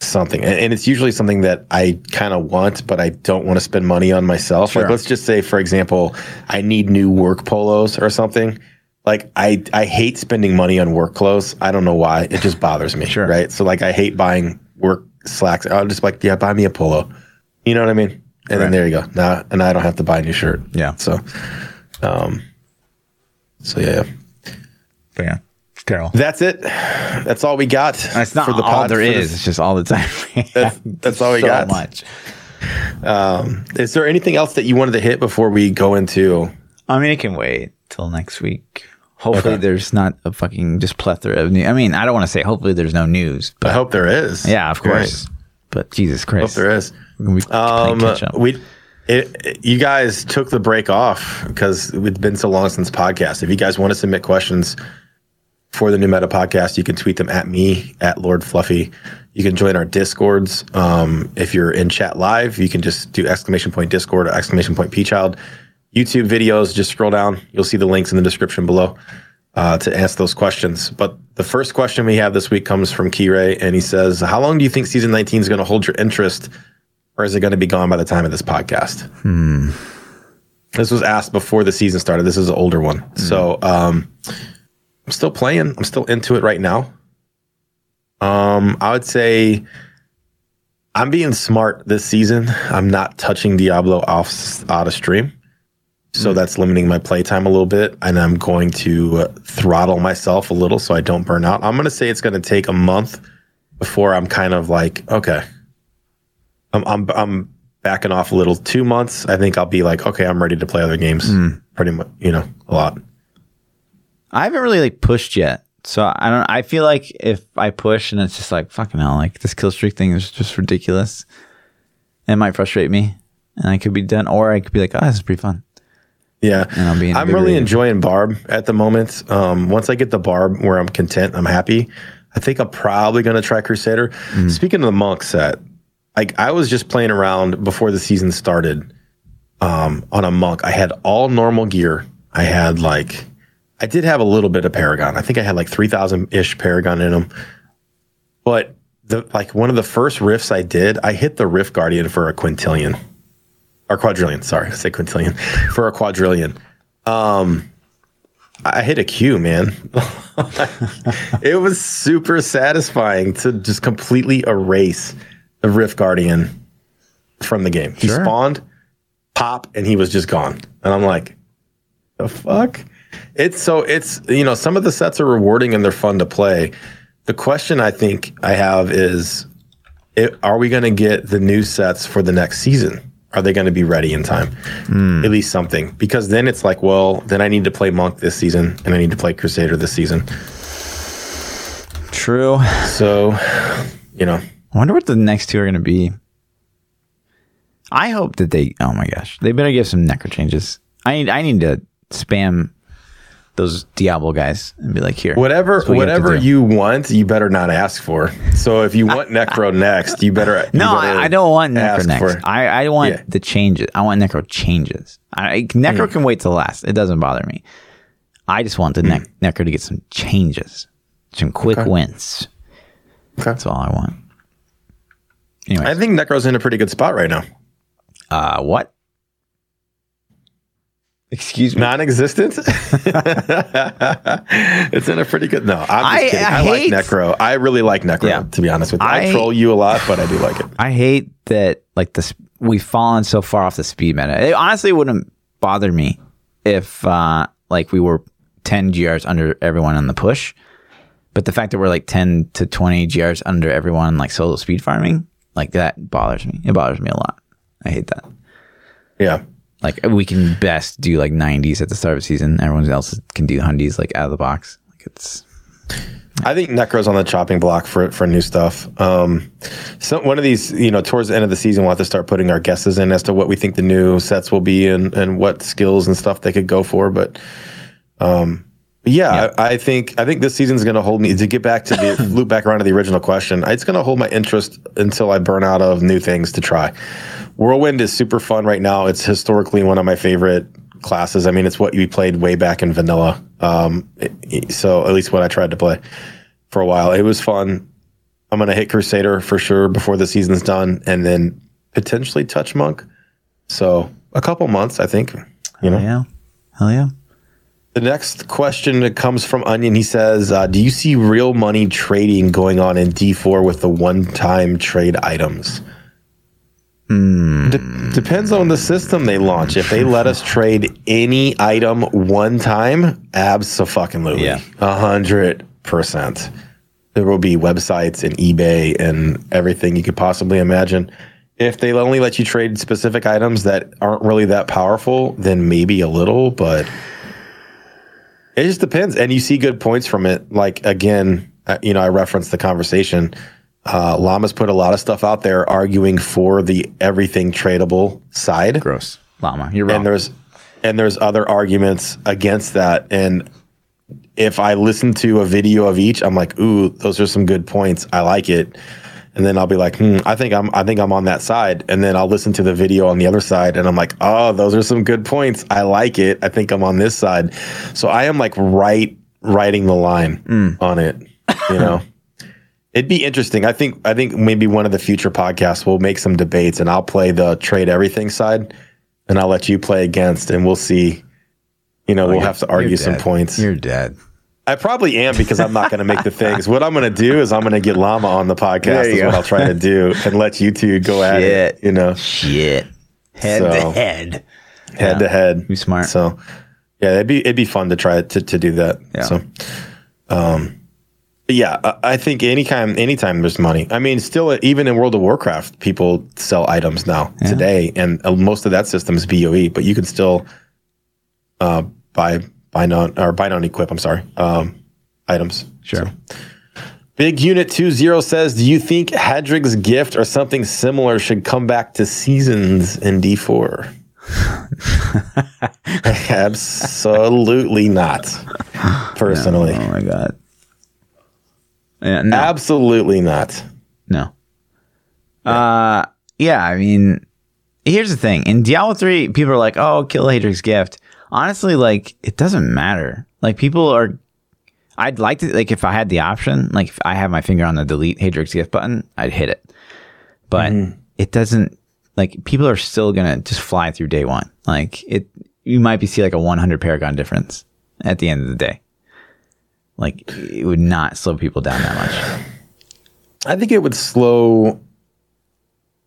something. And, and it's usually something that I kind of want, but I don't want to spend money on myself. Sure. Like, let's just say, for example, I need new work polos or something. Like I, I hate spending money on work clothes. I don't know why. It just bothers me. Sure. Right. So like I hate buying work slacks. I'll just like, yeah, buy me a polo. You know what I mean? And then there you go. Now and I don't have to buy a new shirt. Yeah. So um so yeah. But yeah, terrible. That's it. That's all we got. It's not for the all pod there is. this- It's just all the time. That's, that's all we got. so got. much. Is there anything else that you wanted to hit before we go into I mean, it can wait till next week. Hopefully, Okay. there's not a fucking just plethora of news. I mean, I don't want to say hopefully there's no news, but I hope there is. yeah, of course. But Jesus Hope Christ, there is. Be playing Um, catch up. we, it, it- you guys took the break off because it's been so long since podcast. If you guys want to submit questions for the new meta podcast, you can tweet them at me at Lord Fluffy. You can join our discords. Um, if you're in chat live, you can just do exclamation point Discord or exclamation point Peachild. YouTube videos, just scroll down. You'll see the links in the description below uh, to ask those questions. But the first question we have this week comes from Keyray, and he says, "How long do you think season 19 is going to hold your interest, or is it going to be gone by the time of this podcast?" This was asked before the season started. This is an older one, so um, I'm still playing. I'm still into it right now. Um, I would say I'm being smart this season. I'm not touching Diablo off out of stream. So that's limiting my playtime a little bit, and I'm going to uh, throttle myself a little so I don't burn out. I'm going to say it's going to take a month before I'm kind of like, okay, I'm I'm I'm backing off a little. Two months, I think I'll be like, okay, I'm ready to play other games. Pretty much, you know, a lot. I haven't really like pushed yet, so I don't. I feel like if I push and it's just like fucking hell, like this kill streak thing is just ridiculous. It might frustrate me, and I could be done, or I could be like, oh, this is pretty fun. Yeah, And I'm being I'm really enjoying Barb at the moment. Um, once I get the Barb where I'm content, I'm happy. I think I'm probably going to try Crusader. Mm-hmm. Speaking of the monk set, like I was just playing around before the season started um, on a monk. I had all normal gear. I had like, I did have a little bit of Paragon. I think I had like 3,000 ish Paragon in them. But the like one of the first rifts I did, I hit the Rift Guardian for a quintillion or quadrillion. Sorry, I say quintillion for a quadrillion. Um, I hit a Q, man. it was super satisfying to just completely erase the Rift Guardian from the game. He Sure. spawned, pop, and he was just gone. And I'm like, the fuck? It's so it's you know some of the sets are rewarding and they're fun to play. The question I think I have is, it, are we going to get the new sets for the next season? Are they going to be ready in time? Hmm. At least something, because then it's like, well, then I need to play Monk this season and I need to play Crusader this season. True. So, you know, I wonder what the next two are going to be. I hope that they. Oh my gosh, they better give some necro changes. I need. I need to spam those Diablo guys and be like, here, whatever you whatever do. you want, you better not ask for. So if you want Necro next, you better. you No, better I, I don't want Necro next. I, I want Yeah. Hmm. the changes. I want Necro changes. I, Necro can wait till last. It doesn't bother me. I just want the ne- Necro to get some changes, some quick Okay. wins. Okay. That's all I want. Anyway, I think Necro's in a pretty good spot right now. uh, what? Excuse me. Non-existent. it's in a pretty good. No, I'm just I- kidding. I I, hate- like Necro. I really like Necro. Yeah. To be honest with you, I, I- troll you a lot, but I do like it. I hate that like this we've fallen so far off the speed meta. It honestly wouldn't bother me if uh like we were 10 GRs under everyone on the push. But the fact that we're like 10 to 20 GRs under everyone like solo speed farming, like that bothers me. It bothers me a lot. I hate that. Yeah. Like we can best do like 90s at the start of the season. Everyone else can do hundies like out of the box. Like it's I think Necro's on the chopping block for for new stuff. Um, so one of these, you know, towards the end of the season, we'll have to start putting our guesses in as to what we think the new sets will be and and what skills and stuff they could go for. But, um, yeah, I, I think I think this season's going to hold me to get back to the loop back around to the original question. It's going to hold my interest until I burn out of new things to try. Whirlwind is super fun right now. It's historically one of my favorite classes. I mean, it's what we played way back in vanilla. Um, it- so at least what I tried to play for a while. It was fun. I'm gonna hit Crusader for sure before the season's done, and then potentially touch Monk. So a couple months, I think. You know. yeah. Hell yeah. The next question that comes from Onion. He says, uh, "Do you see real money trading going on in D4 with the one-time trade items?" De- depends on the system they launch. If they let us trade any item one time, absolutely, Yeah. a hundred percent. There will be websites and eBay and everything you could possibly imagine. If they only let you trade specific items that aren't really that powerful, then maybe a little, but it just depends. And you see good points from it. Like again, uh, you know, I referenced the conversation. Uh, Llama's put a lot of stuff out there arguing for the everything tradable side Gross. Llama. You're wrong. and there's and there's other arguments against that and if i listen to a video of each i'm like ooh those are some good points i like it and then i'll be like hmm i think i'm i think i'm on that side and then i'll listen to the video on the other side and i'm like oh those are some good points i like it i think i'm on this side so i am like right writing the line on it you know It'd be interesting. I think I think maybe one of the future podcasts will make some debates and I'll play the trade everything side and I'll let you play against and we'll see. You know, we'll have to argue some points. You're dead. I probably am because I'm not going to make the things. What I'm going to do is I'm going to get Llama on the podcast is go. what I'll try to do and let you two go at it, you know, Shit. Head So- to head. head to head. Be smart. So, yeah, it'd be it'd be fun to try to to do that. Yeah. So, um, yeah, I, I think anytime anytime there's money. I mean, still even in World of Warcraft, people sell items now today, and uh, most of that system is BOE, but you can still uh, buy buy non or buy non equip. I'm sorry, um, items. Sure. Big Unit 20 says, Do you think Haedrig's gift or something similar should come back to seasons in D4? Absolutely not. Personally. Oh my god. Yeah, no. Absolutely not. No. Uh yeah, I mean here's the thing. In Diablo 3, people are like, "Oh, kill Haedrig's gift." Honestly, like it doesn't matter. Like people are I'd like to like if I had the option, like if I have my finger on the delete Haedrig's gift button, I'd hit it. But mm-hmm. it doesn't like people are still to just fly through day 1. Like it you might be see like a 100 paragon difference at the end of the day. Like it would not slow people down that much. I think it would slow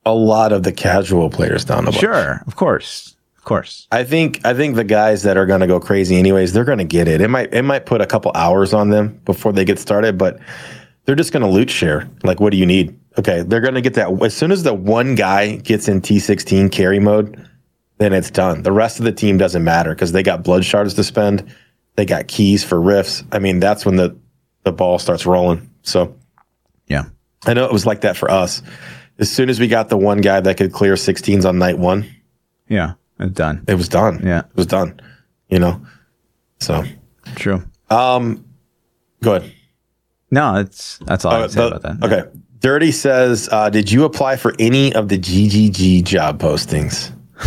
a lot of the casual players down a bunch. Sure, of course, course. I think I think the guys that are going to go crazy anyways, they're going to get it. It might it might put a couple hours on them before they get started, but they're just going to loot share. Like, what do you need? Okay, they're going to get that as soon as the one guy gets in T16 carry mode, then it's done. The rest of the team doesn't matter because they got blood shards to spend, they got keys for rifts. I mean, that's when the the ball starts rolling. So Yeah, I know it was like that for us. As soon as we got the one guy that could clear 16s on night one, yeah, it's done. it was done. Yeah. It was done. You know? So True. go ahead. No, that's that's all I Uh, would say the- about that. Okay. Dirty says, uh, did you apply for any of the GGG job postings?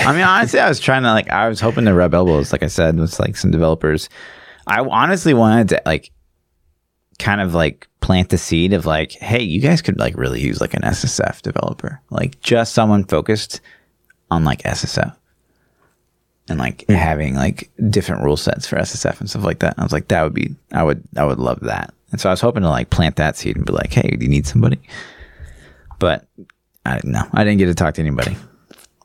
I mean, honestly, I was trying to like, I was hoping to rub elbows, like I said, with like some developers. I honestly wanted to like, kind of like plant the seed of like, hey, you guys could like really use like an SSF developer, like just someone focused on like SSF. and like hmm. having like different rule sets for SSF and stuff like that. I was like, that would be, I would, I would love that. And so I was hoping to like plant that seed and be like, hey, do you need somebody? But I didn't know. I didn't get to talk to anybody.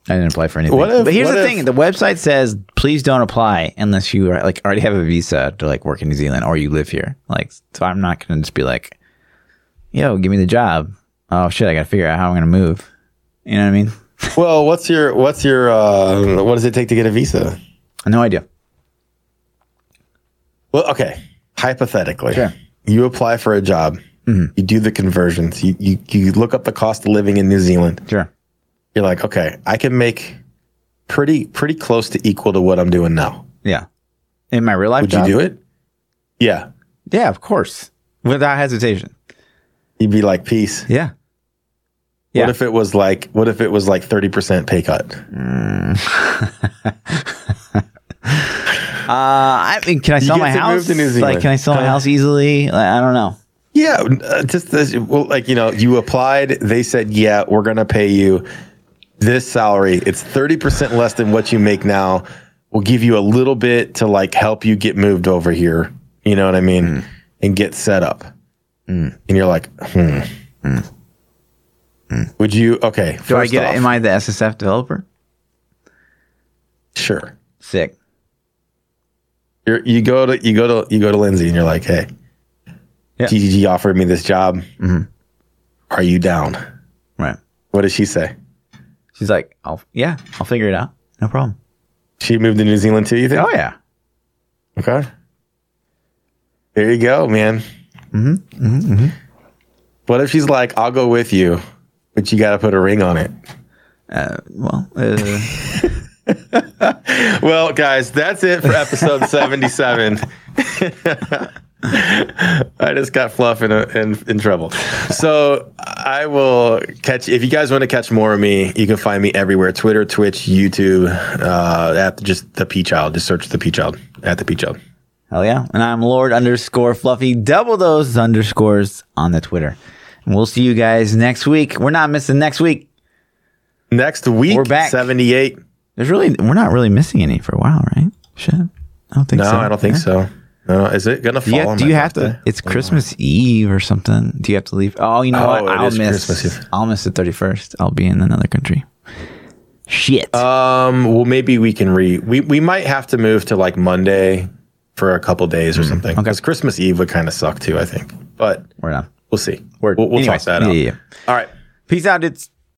I didn't apply for anything. If- but here's the if- thing: the website says please don't apply unless you are, like already have a visa to like work in New Zealand or you live here. Like, so I'm not gonna just be like, "Yo, give me the job." Oh shit, I gotta figure out how I'm gonna move. You know what I mean? Well, what's your what's your uh, what does it take to get a visa? No idea. Well, okay. Hypothetically, Sure. you apply for a job, you do the conversions, you, you you look up the cost of living in New Zealand. Sure. You're like, okay, I can make pretty pretty close to equal to what I'm doing now. Yeah. In my real life Would job, you do it? Yeah, Yeah, of course, without hesitation. you'd be like, peace. Yeah. Yeah. What if it was like what if it was like 30% pay cut? Uh, I mean, can I sell my house? Like, can I sell my house easily? Like, I don't know. Yeah, uh, just this, well, like you know, you applied. They said, "Yeah, we're gonna pay you this salary. It's thirty percent less than what you make now. We'll give you a little bit to like help you get moved over here. You know what I mean? Mm. And get set up." And you're like, "Hmm." Mm. Would you? Okay. Do I get off. Am I the SSF developer? sure? Sick. You're, you go to you go to you go to Lindsay, and you're like, "Hey, Yeah. GGG offered me this job. Mm-hmm. Are you down?" Right. What does she say? She's like, I'll, yeah, I'll figure it out. No problem. She moved to New Zealand too. You think? Oh, yeah. Okay. There you go, man. Mm-hmm. mm-hmm. mm-hmm. What if she's like, I'll go with you, but you got to put a ring on it? Uh, well, uh, Well, guys, that's it for episode 77. I just got Fluff in, a, in, in trouble. So I will catch, if you guys want to catch more of me, you can find me everywhere Twitter, Twitch, YouTube, uh, at just the P Child. Just search the P Child at the P Child. hell yeah. And I'm Lord underscore Fluffy. Double those underscores on the Twitter. And we'll see you guys next week. We're not missing next week. Next week, We're back. 78. There's really, we're not really missing any for a while, right? Shit. I don't think No, so. No, I don't think Yeah. so. No, is it gonna Do fall? you, on do you have to? It's Christmas Eve or something. Do you have to leave? Oh, you know Oh, what? I'll miss. I'll miss the thirty first. I'll be in another country. Shit. Um. Well, maybe we can re. We we might have to move to like Monday for a couple days or something. Mm, okay. Because Christmas Eve would kind of suck too. I think, but We're done. We'll see. Word. We'll, we'll Anyways, talk that yeah, out. yeah, yeah. All right. Peace out. It's